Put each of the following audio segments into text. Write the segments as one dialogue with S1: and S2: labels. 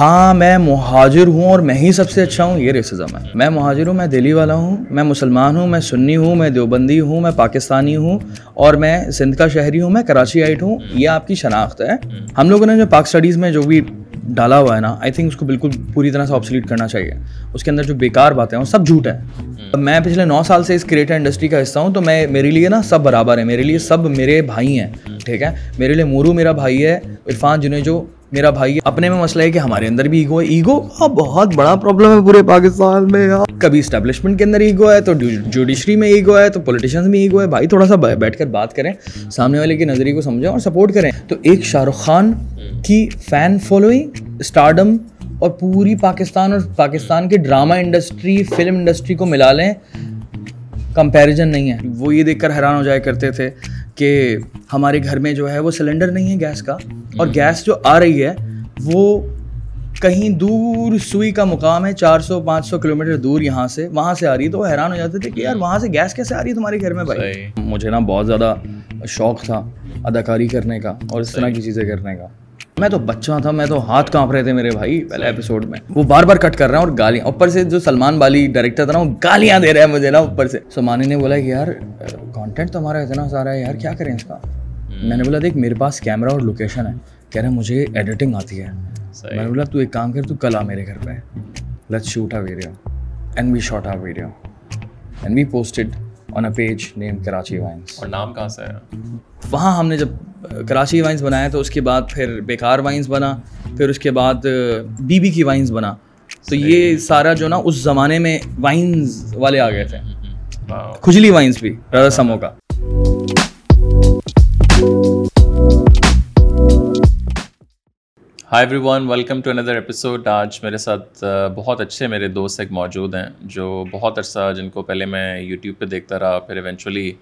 S1: ہاں میں مہاجر ہوں اور میں ہی سب سے اچھا ہوں، یہ ریسزم ہے۔ میں مہاجر ہوں، میں دلی والا ہوں، میں مسلمان ہوں، میں سنی ہوں، میں دیوبندی ہوں، میں پاکستانی ہوں اور میں سندھ کا شہری ہوں، میں کراچی آئٹ ہوں، یہ آپ کی شناخت ہے۔ ہم لوگوں نے جو پاک اسٹڈیز میں جو بھی ڈالا ہوا ہے نا آئی تھنک اس کو بالکل پوری طرح سے آپسلیٹ کرنا چاہیے۔ اس کے اندر جو بیکار باتیں ہیں، وہ سب جھوٹ ہے میں پچھلے نو سال سے اس کریٹر انڈسٹری کا حصہ ہوں تو میں، میرے لیے نا سب برابر ہے میرے لیے سب میرے بھائی ہیں، ٹھیک ہے؟ میرے لیے مورو میرا بھائی ہے، عرفان جنہیں جو میرا بھائی اپنے میں مسئلہ ہے کہ ہمارے اندر بھی ایگو ہے. ایگو کا بہت بڑا پرابلم ہے پورے پاکستان میں کبھی اسٹیبلشمنٹ کے اندر ایگو ہے، تو جوڈیشری میں ایگو ہے، تو پولیٹیشنس میں ایگو ہے. بھائی تھوڑا سا بیٹھ کر بات کریں. سامنے والے کی نظریے کو سمجھیں اور سپورٹ کریں. تو ایک شاہ رخ خان کی فین فالوئنگ اسٹارڈم اور پوری پاکستان اور پاکستان کے ڈرامہ انڈسٹری فلم انڈسٹری کو ملا لیں کمپیریزن نہیں ہے. وہ یہ دیکھ کر حیران ہو جایا کرتے تھے. کہ ہمارے گھر میں جو ہے وہ سلنڈر نہیں ہے گیس کا اور گیس جو آ رہی ہے وہ کہیں دور سوئی کا مقام ہے چار سو پانچ سو کلو میٹر دور یہاں سے وہاں سے آ رہی ہے۔ تو وہ حیران ہو جاتے تھے کہ یار وہاں سے گیس کیسے آ رہی ہے تمہارے گھر میں بھائی؟ مجھے نا بہت زیادہ شوق تھا اداکاری کرنے کا اور اس طرح کی چیزیں کرنے کا۔ میں تو بچہ تھا میں تو ہاتھ کانپ رہے تھے میرے بھائی پہلے ایپیسوڈ میں۔ وہ بار بار کٹ کر رہے ہیں اور گالیاں اوپر سے جو سلمان بالی ڈائریکٹر تھا نا وہ گالیاں دے رہے ہیں مجھے نا اوپر سے۔ سمانی نے بولا کہ یار کانٹینٹ تو ہمارا اتنا سارا ہے یار کیا کریں اس کا؟ میں نے بولا دیکھ میرے پاس کیمرہ اور لوکیشن ہے۔ کہہ رہے مجھے ایڈیٹنگ آتی ہے۔ میں نے بولا تو ایک کام کر تو کل آ میرے گھر پہ۔ Let shoot a video and we shot a video and we posted on a page name Karachi vines
S2: اور نام کہاں سے ہے؟
S1: وہاں ہم نے جب کراچی وائنس بنایا تو اس کے بعد پھر بیکار وائنس بنا پھر اس کے بعد بی بی کی وائنس بنا۔ تو یہ سارا جو نا اس زمانے میں وائنس والے آ گئے تھے۔ کھجلی وائنس بھی رضا سمو کا۔
S2: Hi everyone welcome to another episode آج میرے ساتھ بہت اچھے میرے دوست ایک موجود ہیں جو بہت عرصہ جن کو پہلے میں یوٹیوب پہ دیکھتا رہا پھر ایونچولی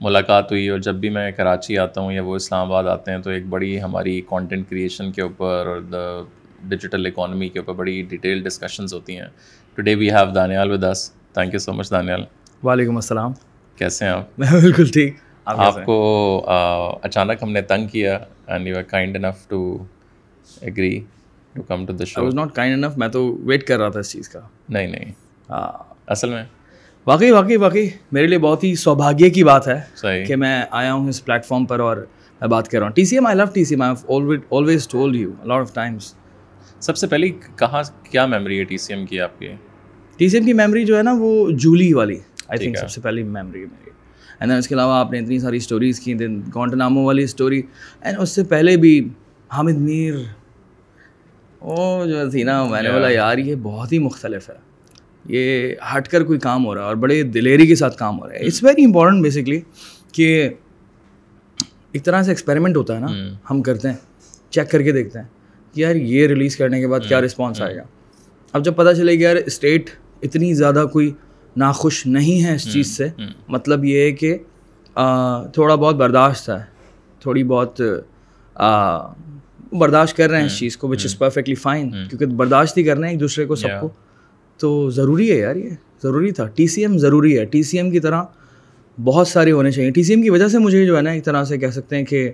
S2: ملاقات ہوئی اور جب بھی میں کراچی آتا ہوں یا وہ اسلام آباد آتے ہیں تو ایک بڑی ہماری کانٹینٹ کریشن کے اوپر اور دا ڈیجیٹل اکانومی کے اوپر بڑی ڈیٹیل ڈسکشنز ہوتی ہیں۔ Today we have Danial with us thank you so much Danial
S1: وعلیکم السلام۔
S2: کیسے ہیں آپ؟
S1: میں بالکل ٹھیک۔
S2: آپ کو اچانک ہم نے تنگ کیا and you are kind enough to agree to come to the show
S1: was not kind enough میں تو ویٹ کر رہا تھا اس چیز کا۔
S2: نہیں نہیں۔
S1: ہاں
S2: اصل میں
S1: واقعی واقعی واقعی میرے لیے بہت ہی سوبھاگیہ کی بات ہے
S2: صحیح۔
S1: کہ میں آیا ہوں اس پلیٹ فارم پر اور میں بات کر رہا ہوں۔ T C M I love T C M always told you lot of times
S2: سب سے پہلی کہاں کیا میموری ہے ٹی سی ایم کی آپ کی؟
S1: ٹی سی ایم کی میموری جو ہے نا وہ جولی والی۔ آئی تھنک سب سے پہلی میموری ہے میری۔ اینڈ اس کے علاوہ آپ نے اتنی ساری اسٹوریز کی دین گونٹنامو والی اسٹوری اینڈ اس سے پہلے بھی حامد میر۔ وہ جو تھی نا میں نے بولا یار یہ بہت ہی مختلف ہے۔ یہ ہٹ کر کوئی کام ہو رہا ہے اور بڑے دلیری کے ساتھ کام ہو رہا ہے. اٹس ویری امپورٹنٹ بیسکلی کہ ایک طرح سے ایکسپیریمنٹ ہوتا ہے نا ہم. کرتے ہیں چیک کر کے دیکھتے ہیں کہ یار یہ ریلیز کرنے کے بعد کیا رسپانس آئے گا. اب جب پتہ چلے کہ یار اسٹیٹ اتنی زیادہ کوئی ناخوش نہیں ہے اس چیز سے مطلب یہ ہے کہ تھوڑا بہت برداشت ہے. تھوڑی بہت برداشت کر رہے ہیں اس چیز کو وچ از پرفیکٹلی فائن کیونکہ برداشت ہی کر رہے ہیں ایک دوسرے کو سب کو. تو ضروری ہے یار یہ ضروری تھا۔ ٹی سی ایم ضروری ہے۔ ٹی سی ایم کی طرح بہت سارے ہونے چاہیے۔ ٹی سی ایم کی وجہ سے مجھے جو ہے نا ایک طرح سے کہہ سکتے ہیں کہ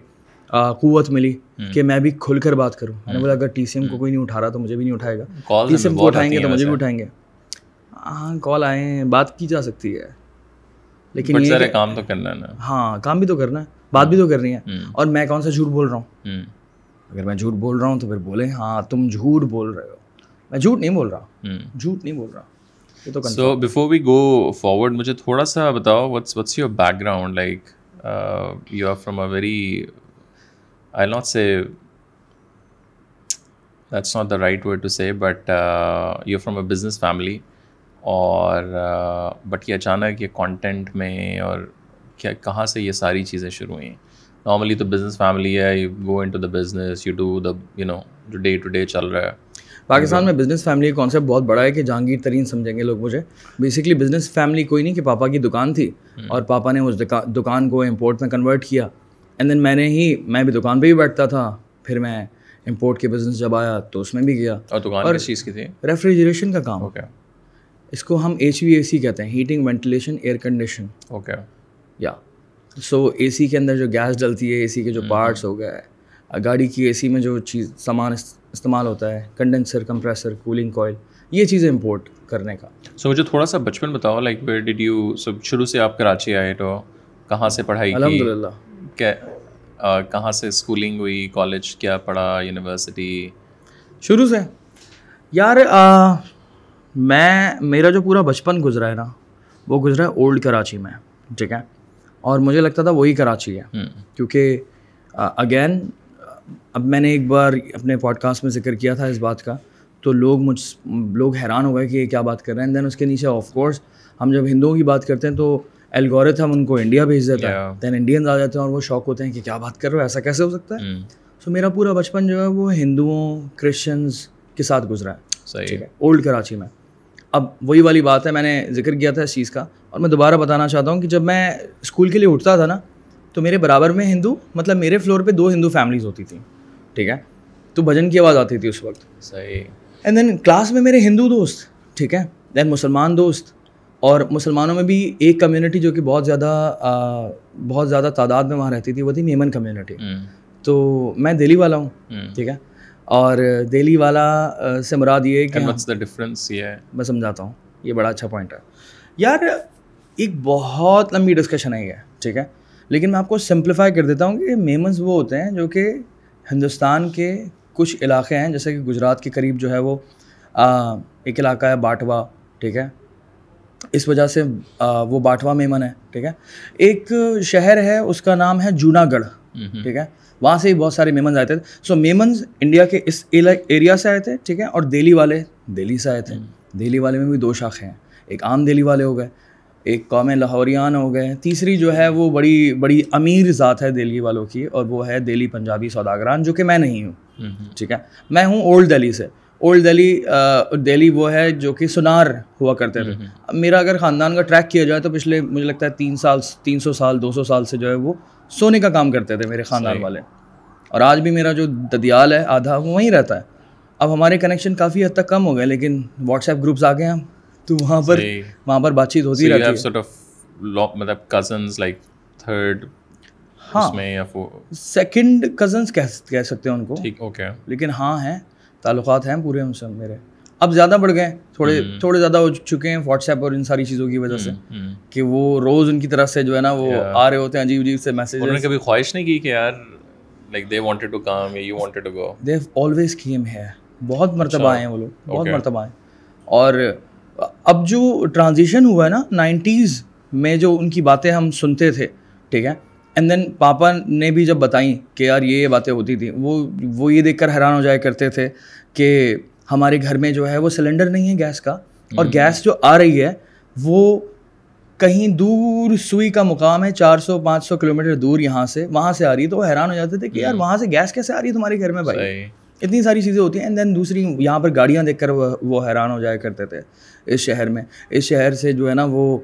S1: قوت ملی کہ میں بھی کھل کر بات کروں۔ میں نے بولا اگر ٹی سی ایم کو کوئی نہیں اٹھا رہا تو مجھے بھی نہیں اٹھائے گا۔ ٹی سی ایم کو اٹھائیں گے تو مجھے بھی اٹھائیں گے۔ ہاں کال آئے ہیں۔ بات کی جا سکتی ہے۔
S2: لیکن یہ کام تو کرنا ہے نا۔
S1: ہاں کام بھی تو کرنا ہے۔ بات بھی تو کرنی ہے۔ اور میں کون سا جھوٹ بول رہا ہوں۔ اگر میں جھوٹ بول رہا ہوں تو پھر بولیں ہاں تم جھوٹ بول رہے ہو۔ میں جھوٹ نہیں بول رہا۔ جھوٹ نہیں بول رہا۔
S2: So before we go forward مجھے تھوڑا سا بتاؤ what's what's your background like you are from a very I not say that's not the right word to say but you from a business family اور but یہ اچانک یہ content میں اور کیا کہاں سے یہ ساری چیزیں شروع ہوئیں؟ نارملی تو بزنس فیملی ہے you go into the business you do the you know جو ڈے ٹو ڈے چل رہا ہے۔
S1: پاکستان میں بزنس فیملی کا کانسیپٹ بہت بڑا ہے کہ جہانگیر ترین سمجھیں گے لوگ مجھے۔ بیسکلی بزنس فیملی کوئی نہیں کہ پاپا کی دکان تھی اور پاپا نے اس دکان کو امپورٹ میں کنورٹ کیا۔ اینڈ دین میں نے ہی میں بھی دکان پہ ہی بیٹھتا تھا۔ پھر میں امپورٹ کے بزنس جب آیا تو اس میں بھی گیا۔
S2: اور دکان کس چیز کی تھی؟
S1: ریفریجریشن کا کام۔ اوکے اس کو ہم ایچ وی اے سی کہتے ہیں heating ventilation air condition
S2: okay
S1: یا سو اے سی کے اندر جو گیس ڈلتی ہے اے سی کے جو پارٹس ہو گئے گاڑی کی اے سی میں جو چیز سامان استعمال ہوتا ہے کنڈنسر کمپریسر کولنگ کوئل یہ چیزیں امپورٹ کرنے کا۔
S2: سو مجھے تھوڑا سا بچپن بتاؤ لائک ویئر ڈیڈ یو سب شروع سے آپ کراچی آئے تو کہاں سے پڑھائی
S1: الحمد للہ
S2: کیا کہاں سے اسکولنگ ہوئی؟ کالج کیا پڑھا؟ یونیورسٹی
S1: شروع سے؟ یار میں میرا جو پورا بچپن گزرا ہے نا وہ گزرا ہے اولڈ کراچی میں ٹھیک ہے؟ اور مجھے لگتا تھا وہی کراچی ہے۔ کیونکہ اگین اب میں نے ایک بار اپنے پوڈ کاسٹ میں ذکر کیا تھا اس بات کا تو لوگ مجھ لوگ حیران ہو گئے کہ یہ کیا بات کر رہے ہیں۔ دین اس کے نیچے آف کورس ہم جب ہندوؤں کی بات کرتے ہیں تو الگورتھ ہم ان کو انڈیا بھیج دیتا ہے۔ دین انڈینز آ جاتے ہیں اور وہ شوق ہوتے ہیں کہ کیا بات کر رہے ہو ایسا کیسے ہو سکتا ہے؟ سو میرا پورا بچپن جو ہے وہ ہندوؤں کرسچنز کے ساتھ گزرا ہے۔ ٹھیک ہے اولڈ کراچی میں۔ اب وہی والی بات ہے میں نے ذکر کیا تھا اس چیز کا۔ اور میں دوبارہ بتانا چاہتا ہوں کہ جب میں اسکول کے لیے اٹھتا تھا نا تو میرے برابر میں ہندو مطلب میرے فلور پہ دو ہندو فیملیز ہوتی تھیں۔ ٹھیک ہے؟ تو بھجن کی آواز آتی تھی اس وقت۔
S2: صحیح۔
S1: اینڈ دین کلاس میں میرے ہندو دوست ٹھیک ہے؟ دین مسلمان دوست۔ اور مسلمانوں میں بھی ایک کمیونٹی جو کہ بہت زیادہ بہت زیادہ تعداد میں وہاں رہتی تھی وہ تھی میمن کمیونٹی تو میں دہلی والا ہوں ٹھیک ہے؟ اور دہلی والا سے مراد یہ کہ
S2: ڈفرینس یہ ہے
S1: میں سمجھاتا ہوں یہ بڑا اچھا پوائنٹ ہے۔ یار ایک بہت لمبی ڈسکشن ہے یہ ٹھیک ہے؟ لیکن میں آپ کو سمپلیفائی کر دیتا ہوں کہ میمنز وہ ہوتے ہیں جو کہ ہندوستان کے کچھ علاقے ہیں جیسے کہ گجرات کے قریب جو ہے وہ ایک علاقہ ہے باٹوا ٹھیک ہے؟ اس وجہ سے وہ باٹوا میمن ہے ٹھیک ہے؟ ایک شہر ہے اس کا نام ہے جونا گڑھ ٹھیک ہے؟ وہاں سے بھی بہت سارے میمنز آئے تھے۔ سو میمنز انڈیا کے اس ایریا سے آئے تھے ٹھیک ہے؟ اور دہلی والے دہلی سے آئے تھے۔ دہلی والے میں بھی دو شاخیں ہیں۔ ایک عام دہلی والے ہو گئے ایک قوم لاہوریان ہو گئے۔ تیسری جو ہے وہ بڑی بڑی امیر ذات ہے دہلی والوں کی اور وہ ہے دہلی پنجابی سوداگران جو کہ میں نہیں ہوں۔ ٹھیک ہے؟ میں ہوں اولڈ دہلی سے۔ اولڈ دہلی دہلی وہ ہے جو کہ سنار ہوا کرتے تھے۔ میرا اگر خاندان کا ٹریک کیا جائے تو پچھلے مجھے لگتا ہے تین سال تین سو سال دو سو سال سے جو ہے وہ سونے کا کام کرتے تھے میرے خاندان والے۔ اور آج بھی میرا جو ددیال ہے آدھا وہ وہیں رہتا ہے۔ اب ہمارے کنیکشن کافی حد تک کم ہو گئے لیکن واٹس ایپ گروپس آ گئے ہم تو وہاں پر وہاں پر بات چیت ہوتی رہتی ہے۔
S2: مطلب کزنس لائک تھرڈ
S1: ہاں۔ سیکنڈ کزنس کہہ سکتے ہیں ان کو۔
S2: اوکے
S1: لیکن ہاں ہیں تعلقات ہیں پورے ان سے میرے۔ اب زیادہ بڑھ گئے تھوڑے تھوڑے زیادہ ہو چکے ہیں واٹس ایپ اور ان ساری چیزوں کی وجہ سے کہ وہ روز ان کی طرف سے جو ہے نا وہ آ رہے ہوتے ہیں عجیب عجیب سے میسج
S2: انہوں نے کبھی خواہش نہیں کی کہ یار like they wanted to come یا you wanted to go
S1: they always came ہے بہت مرتبہ آئے ہیں وہ لوگ۔ بہت مرتبہ آئے۔ اور اب جو ٹرانزیشن ہوا ہے نا نائنٹیز میں جو ان کی باتیں ہم سنتے تھے ٹھیک ہے؟ اینڈ دین پاپا نے بھی جب بتائیں کہ یار یہ یہ باتیں ہوتی تھیں وہ وہ یہ دیکھ کر حیران ہو جایا کرتے تھے کہ ہمارے گھر میں جو ہے وہ سلنڈر نہیں ہے گیس کا اور گیس جو آ رہی ہے وہ کہیں دور سوئی کا مقام ہے چار سو پانچ سو کلو میٹر دور یہاں سے وہاں سے آ رہی ہے۔ تو وہ حیران ہو جاتے تھے کہ یار وہاں سے گیس کیسے آ رہی ہے تمہارے گھر میں بھائی؟ اتنی ساری چیزیں ہوتی ہیں اینڈ دین دوسری یہاں پر گاڑیاں دیکھ کر وہ حیران ہو جایا کرتے تھے اس شہر میں۔ اس شہر سے جو ہے نا وہ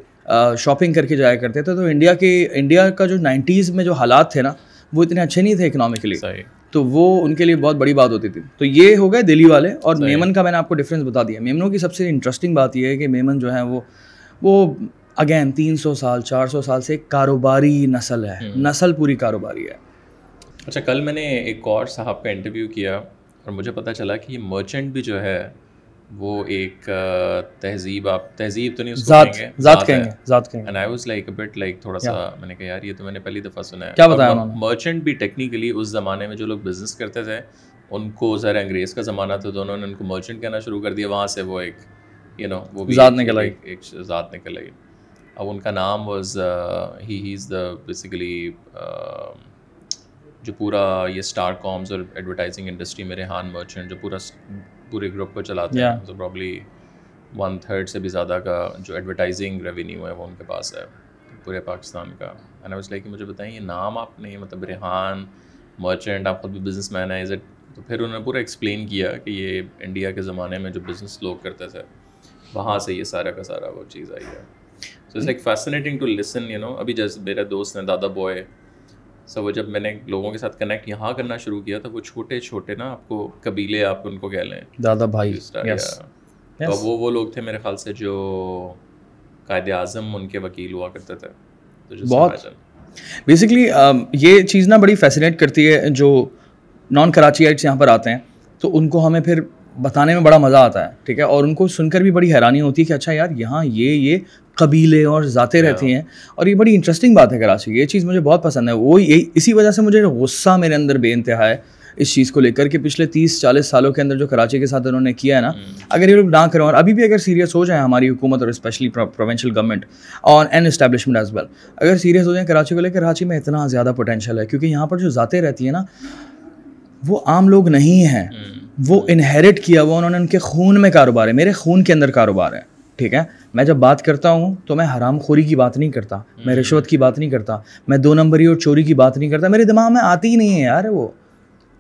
S1: شاپنگ کر کے جایا کرتے تھے۔ تو انڈیا کے انڈیا کا جو نائنٹیز میں جو حالات تھے نا وہ اتنے اچھے نہیں تھے اکنامکلی تو وہ ان کے لیے بہت بڑی بات ہوتی تھی۔ تو یہ ہو گئے دلی والے اور میمن کا میں نے آپ کو ڈفرینس بتا دیا۔ میمنوں کی سب سے انٹرسٹنگ بات یہ ہے کہ میمن جو ہیں وہ وہ اگین تین سو سال چار سو سال سے کاروباری نسل ہے۔ نسل پوری کاروباری ہے۔
S2: اچھا کل میں نے ایک اور صاحب کا انٹرویو کیا۔ اور مجھے پتہ چلا کہ یہ مرچنٹ بھی جو ہے وہ ایک تہذیب آپ تہذیب تو نہیں اس
S1: ذات ذات کہیں گے ذات کہیں گے۔
S2: And I was like uh but like تھوڑا سا میں نے کہا یار یہ تو میں نے پہلی دفعہ سنا ہے۔
S1: کیا بتایا انہوں نے؟
S2: مرچنٹ بھی ٹیکنیکلی اس زمانے میں جو لوگ بزنس کرتے تھے ان کو ذرا انگریز کا زمانہ تھا تو انہوں نے ان کو مرچنٹ کہنا شروع کر دیا۔ وہاں سے وہ ایک یو نو وہ بھی
S1: ذات نکل آئی۔
S2: ایک ذات نکل آئی۔ اب ان کا نام was he he is the basically جو پورا یہ اسٹار کامز اور ایڈورٹائزنگ انڈسٹری میں ریحان مرچنٹ جو پورا پورے گروپ کو چلاتے ہیں تو پرابلی ون تھرڈ سے بھی زیادہ کا جو ایڈورٹائزنگ ریونیو ہے وہ ان کے پاس ہے پورے پاکستان کا۔ اینڈ اس لائک کہ مجھے بتائیں یہ نام آپ نے مطلب ریحان مرچنٹ آپ خود بھی بزنس مین ہے از اٹ تو پھر انہوں نے پورا ایکسپلین کیا کہ یہ انڈیا کے زمانے میں جو بزنس لوگ کرتے تھے وہاں سے یہ سارا کا سارا وہ چیز آئی ہے۔ So it's like fascinating to listen you know ابھی جیسے میرے دوست نے دادا بوائے سو وہ جب میں نے لوگوں کے ساتھ کنیکٹ یہاں کرنا شروع کیا تو وہ چھوٹے چھوٹے نا آپ کو قبیلے آپ ان کو کہہ لیں.
S1: دادا بھائی.
S2: تو وہ وہ لوگ تھے میرے خیال سے جو قائد اعظم ان کے وکیل ہوا کرتے تھے.
S1: بہت. بیسکلی یہ چیز نا بڑی فیسنیٹ کرتی ہے جو نان کراچی آئٹس یہاں پر آتے ہیں. تو ان کو ہمیں پھر بتانے میں بڑا مزہ آتا ہے ٹھیک ہے؟ اور ان کو سن کر بھی بڑی حیرانی ہوتی ہے کہ اچھا یار یہاں یہ یہ قبیلے اور ذاتیں رہتی ہیں۔ اور یہ بڑی انٹرسٹنگ بات ہے کراچی کی یہ چیز مجھے بہت پسند ہے۔ وہ یہی اسی وجہ سے مجھے غصہ میرے اندر بے انتہا ہے اس چیز کو لے کر کہ پچھلے تیس چالیس سالوں کے اندر جو کراچی کے ساتھ انہوں نے کیا ہے نا اگر یہ لوگ نہ کریں اور ابھی بھی اگر سیریس ہو جائیں ہماری حکومت اور اسپیشلی پروونشل گورنمنٹ اور این اسٹیبلشمنٹ ایز ویل اگر سیریس ہو جائیں کراچی کو لے کراچی میں اتنا زیادہ پوٹینشیل ہے۔ کیونکہ یہاں پر جو ذاتیں رہتی ہیں نا وہ عام لوگ نہیں ہیں۔ وہ انہیریٹ کیا ہوا انہوں نے ان کے خون میں کاروبار ہے۔ میرے خون کے اندر کاروبار ہے۔ ٹھیک ہے؟ میں جب بات کرتا ہوں تو میں حرام خوری کی بات نہیں کرتا۔ میں رشوت کی بات نہیں کرتا۔ میں دو نمبری اور چوری کی بات نہیں کرتا۔ میرے دماغ میں آتی ہی نہیں ہے یار وہ۔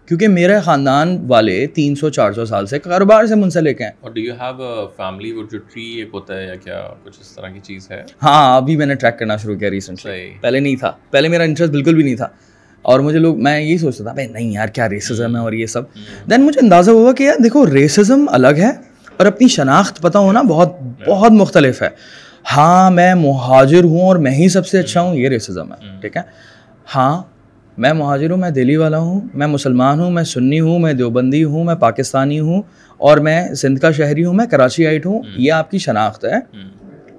S1: کیونکہ میرے خاندان والے تین سو چار سو سال سے کاروبار سے منسلک ہیں۔
S2: اور ڈو یو ہیو فیملی وہ جو ٹری ایک ہوتا ہے یا کیا کچھ اس طرح کی چیز ہے؟
S1: ہاں ابھی میں نے ٹریک کرنا شروع کیا ریسنٹلی پہلے نہیں تھا۔ پہلے میرا انٹرسٹ بالکل بھی نہیں تھا۔ اور مجھے لوگ میں یہی سوچتا تھا بھائی نہیں یار کیا ریسزم ہے اور یہ سب؟ دین مجھے اندازہ ہوا کہ یار دیکھو ریسزم الگ ہے اور اپنی شناخت پتہ ہونا بہت بہت مختلف ہے۔ ہاں میں مہاجر ہوں اور میں ہی سب سے اچھا ہوں یہ ریسزم ہے ٹھیک ہے؟ ہاں میں مہاجر ہوں میں دلی والا ہوں میں مسلمان ہوں میں سنی ہوں میں دیوبندی ہوں میں پاکستانی ہوں اور میں سندھ کا شہری ہوں میں کراچی آئٹ ہوں یہ آپ کی شناخت ہے۔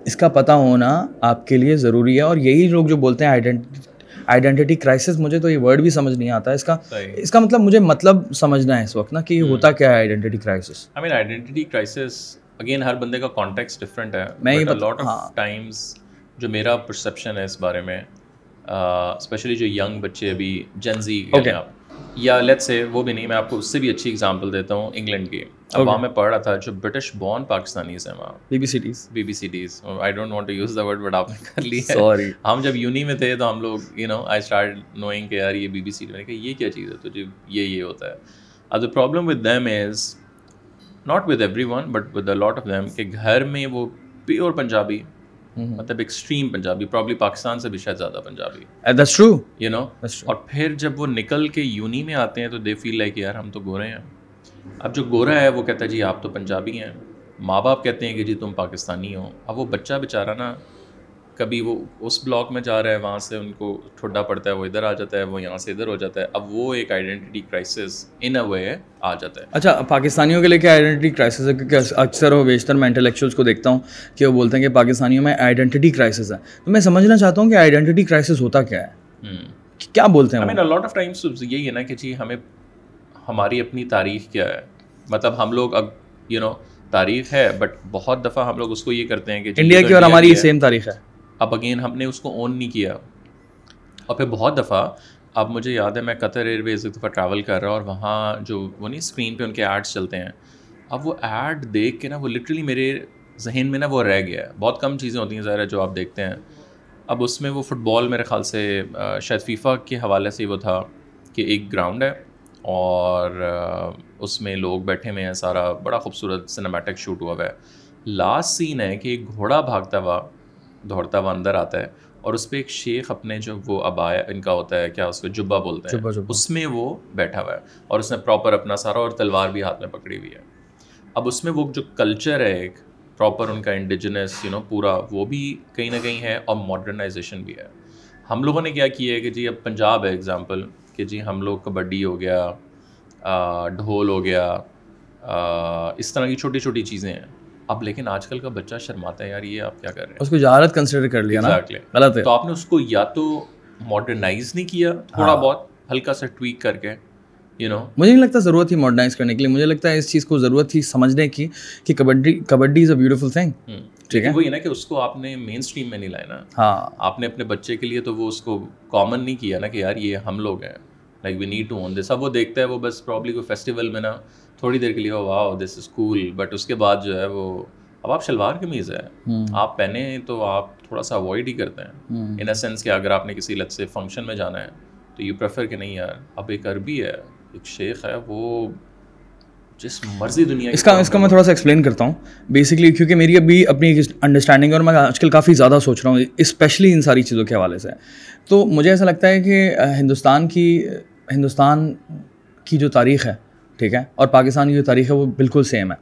S1: اس کا پتہ ہونا آپ کے لیے ضروری ہے اور یہی لوگ جو بولتے ہیں آئیڈینٹی کرائسس مجھے تو یہ ورڈ بھی سمجھ نہیں آتا۔ اس کا اس کا مطلب مجھے مطلب سمجھنا ہے اس وقت نا کہ ہوتا کیا ہے identity crisis
S2: I mean identity crisis again ہر بندے کا کانٹیکس ڈفرینٹ ہے۔ میں یہ لاٹ آف ٹائمس جو میرا پرسیپشن ہے اس بارے میں اسپیشلی جو ینگ بچے ابھی جنزی یا لیٹ سے وہ بھی نہیں میں آپ کو اس سے بھی اچھی اگزامپل دیتا ہوں انگلینڈ کی۔ اب وہاں میں پڑھ رہا تھا جو برٹش بورن پاکستانیز ہیں وہاں۔
S1: بی بی سٹیز
S2: بی بی cities I don't want to use the word but آپ نے کر لی ہے۔ ہم جب یونی میں تھے تو ہم لوگ you know I start knowing کہ یار یہ بی بی سی میں نے کہا یہ کیا چیز ہے؟ تو جی یہ یہ ہوتا ہے۔ اب the problem with them is not with everyone but with the lot of them کہ گھر میں وہ پیور پنجابی مطلب ایکسٹریم پنجابی پرابلی پاکستان سے بھی شاید زیادہ پنجابی۔ یو نو اور پھر جب وہ نکل کے یونی میں آتے ہیں تو دے فیل لائک یار ہم تو گورے ہیں۔ اب جو گورا ہے وہ کہتا ہے جی آپ تو پنجابی ہیں۔ ماں باپ کہتے ہیں کہ جی تم پاکستانی ہو۔ اب وہ بچہ بیچارہ نا کبھی وہ اس بلاک میں جا رہا ہے وہاں سے ان کو ٹھڈا پڑتا ہے وہ ادھر آ جاتا ہے وہ یہاں سے ادھر ہو جاتا ہے۔ اب وہ ایک آئیڈینٹی کرائسس ان اے وے آ جاتا ہے۔
S1: اچھا پاکستانیوں کے لیے کیا آئیڈینٹی کرائسس ہے؟ کیونکہ اکثر و بیشتر میں انٹلیکچوئلس کو دیکھتا ہوں کہ وہ بولتے ہیں کہ پاکستانیوں میں آئیڈینٹی کرائسس ہے۔ تو میں سمجھنا چاہتا ہوں کہ آئیڈینٹی کرائسس ہوتا کیا ہے؟ کیا بولتے ہیں
S2: لاٹ آف ٹائمس یہی ہے نا کہ جی ہمیں ہماری اپنی تاریخ کیا ہے؟ مطلب ہم لوگ اب یو نو تاریخ ہے بٹ بہت دفعہ ہم لوگ اس کو یہ کرتے ہیں کہ
S1: انڈیا کی اور ہماری سیم تاریخ ہے۔
S2: اب اگین ہم نے اس کو اون نہیں کیا۔ اور پھر بہت دفعہ اب مجھے یاد ہے میں قطر ایئر ویز ایک دفعہ ٹریول کر رہا ہوں اور وہاں جو وہ نہیں اسکرین پہ ان کے ایڈس چلتے ہیں۔ اب وہ ایڈ دیکھ کے نا وہ لٹرلی میرے ذہن میں نا وہ رہ گیا۔ ہے بہت کم چیزیں ہوتی ہیں ظاہر جو آپ دیکھتے ہیں۔ اب اس میں وہ فٹ بال میرے خیال سے شاید فیفا کے حوالے سے وہ تھا کہ ایک گراؤنڈ ہے۔ اور اس میں لوگ بیٹھے ہوئے ہیں، سارا بڑا خوبصورت سنیمیٹک شوٹ ہوا ہوا ہے۔ لاسٹ سین ہے کہ ایک گھوڑا بھاگتا ہوا دوڑتا ہوا اندر آتا ہے اور اس پہ ایک شیخ اپنے جو وہ ابایا ان کا ہوتا ہے کیا اس کو جبا بولتے ہیں؟ اس میں وہ بیٹھا ہوا ہے اور اس نے پراپر اپنا سارا اور تلوار بھی ہاتھ میں پکڑی ہوئی ہے۔ اب اس میں وہ جو کلچر ہے ایک پراپر ان کا انڈیجنس یو نو پورا وہ بھی کہیں نہ کہیں ہے اور ماڈرنائزیشن بھی ہے۔ ہم لوگوں نے کیا کیا ہے کہ جی اب پنجاب ہے اگزامپل کہ جی ہم لوگ کبڈی ہو گیا ڈھول ہو گیا اس طرح کی چھوٹی چھوٹی چیزیں ہیں۔ اب لیکن آج کل کا بچہ شرماتا ہے یار یہ آپ کیا کر رہے ہیں؟
S1: اس کو جہالت کنسیڈر کر لیا نا۔
S2: غلط ہے۔ تو آپ نے اس کو یا تو ماڈرنائز نہیں کیا تھوڑا ہاں۔ بہت ہلکا سا ٹویک کر کے یو نو
S1: مجھے نہیں لگتا ضرورت تھی ماڈرنائز کرنے کے لیے مجھے لگتا ہے اس چیز کو ضرورت تھی سمجھنے کی کہ kabaddi kabaddi is a beautiful thing
S2: ٹھیک ہے؟ وہی نا کہ اس کو آپ نے مین اسٹریم میں نہیں لایا نا۔ ہاں۔ آپ نے اپنے بچے کے لیے تو وہ اس کو کامن نہیں کیا نا کہ یار یہ ہم لوگ ہیں۔ Like we need to own this اب وہ دیکھتا ہے وہ بس پرابلی کوئی فیسٹیول میں نا تھوڑی دیر کے لیے واہ دس از کول بٹ اس کے بعد جو ہے وہ اب آپ شلوار قمیض ہے آپ پہنے تو آپ تھوڑا سا اوائڈ ہی کرتے ہیں. ان اے سینس کہ اگر آپ نے کسی لت سے فنکشن میں جانا ہے تو یو پریفر کہ نہیں یار. اب ایک عربی ہے ایک شیخ ہے وہ جس مرضی دنیا
S1: اس کا اس کا میں تھوڑا سا ایکسپلین کرتا ہوں. بیسکلی کیونکہ میری ابھی اپنی انڈرسٹینڈنگ ہے اور میں آج کل کافی زیادہ سوچ رہا ہوں اسپیشلی ان ساری چیزوں کے حوالے سے. تو مجھے ایسا لگتا ہے کہ ہندوستان کی ہندوستان کی جو تاریخ ہے ٹھیک ہے؟ اور پاکستان کی جو تاریخ ہے وہ بالکل سیم ہے۔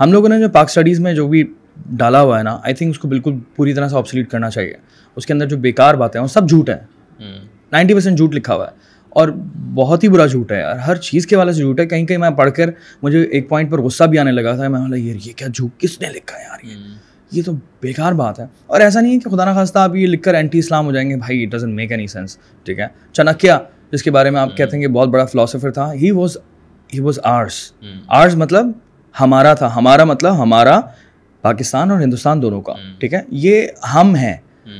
S1: ہم لوگوں نے جو پاک اسٹڈیز میں جو بھی ڈالا ہوا ہے نا آئی تھنک اس کو بالکل پوری طرح سے آپسلیٹ کرنا چاہیے۔ اس کے اندر جو بیکار باتیں ہیں وہ سب جھوٹ ہیں۔ نائنٹی پرسینٹ جھوٹ لکھا ہوا ہے۔ اور بہت ہی برا جھوٹ ہے یار۔ ہر چیز کے والے سے جھوٹ ہے۔ کہیں کہیں میں پڑھ کر مجھے ایک پوائنٹ پر غصہ بھی آنے لگا تھا۔ میں بولا یار یہ کیا جھوٹ کس نے لکھا ہے یار؟ یہ یہ تو بیکار بات ہے۔ اور ایسا نہیں ہے کہ خدا نخواستہ آپ یہ لکھ کر اینٹی اسلام ہو جائیں گے۔ بھائی it doesn't make any sense ٹھیک ہے؟ چنکیا جس کے بارے میں آپ کہتے ہیں کہ بہت بڑا فلاسفر تھا ہی واز ہی واز آرس آرس مطلب ہمارا تھا. ہمارا مطلب ہمارا پاکستان اور ہندوستان دونوں کا. ٹھیک ہے؟ یہ ہم ہیں.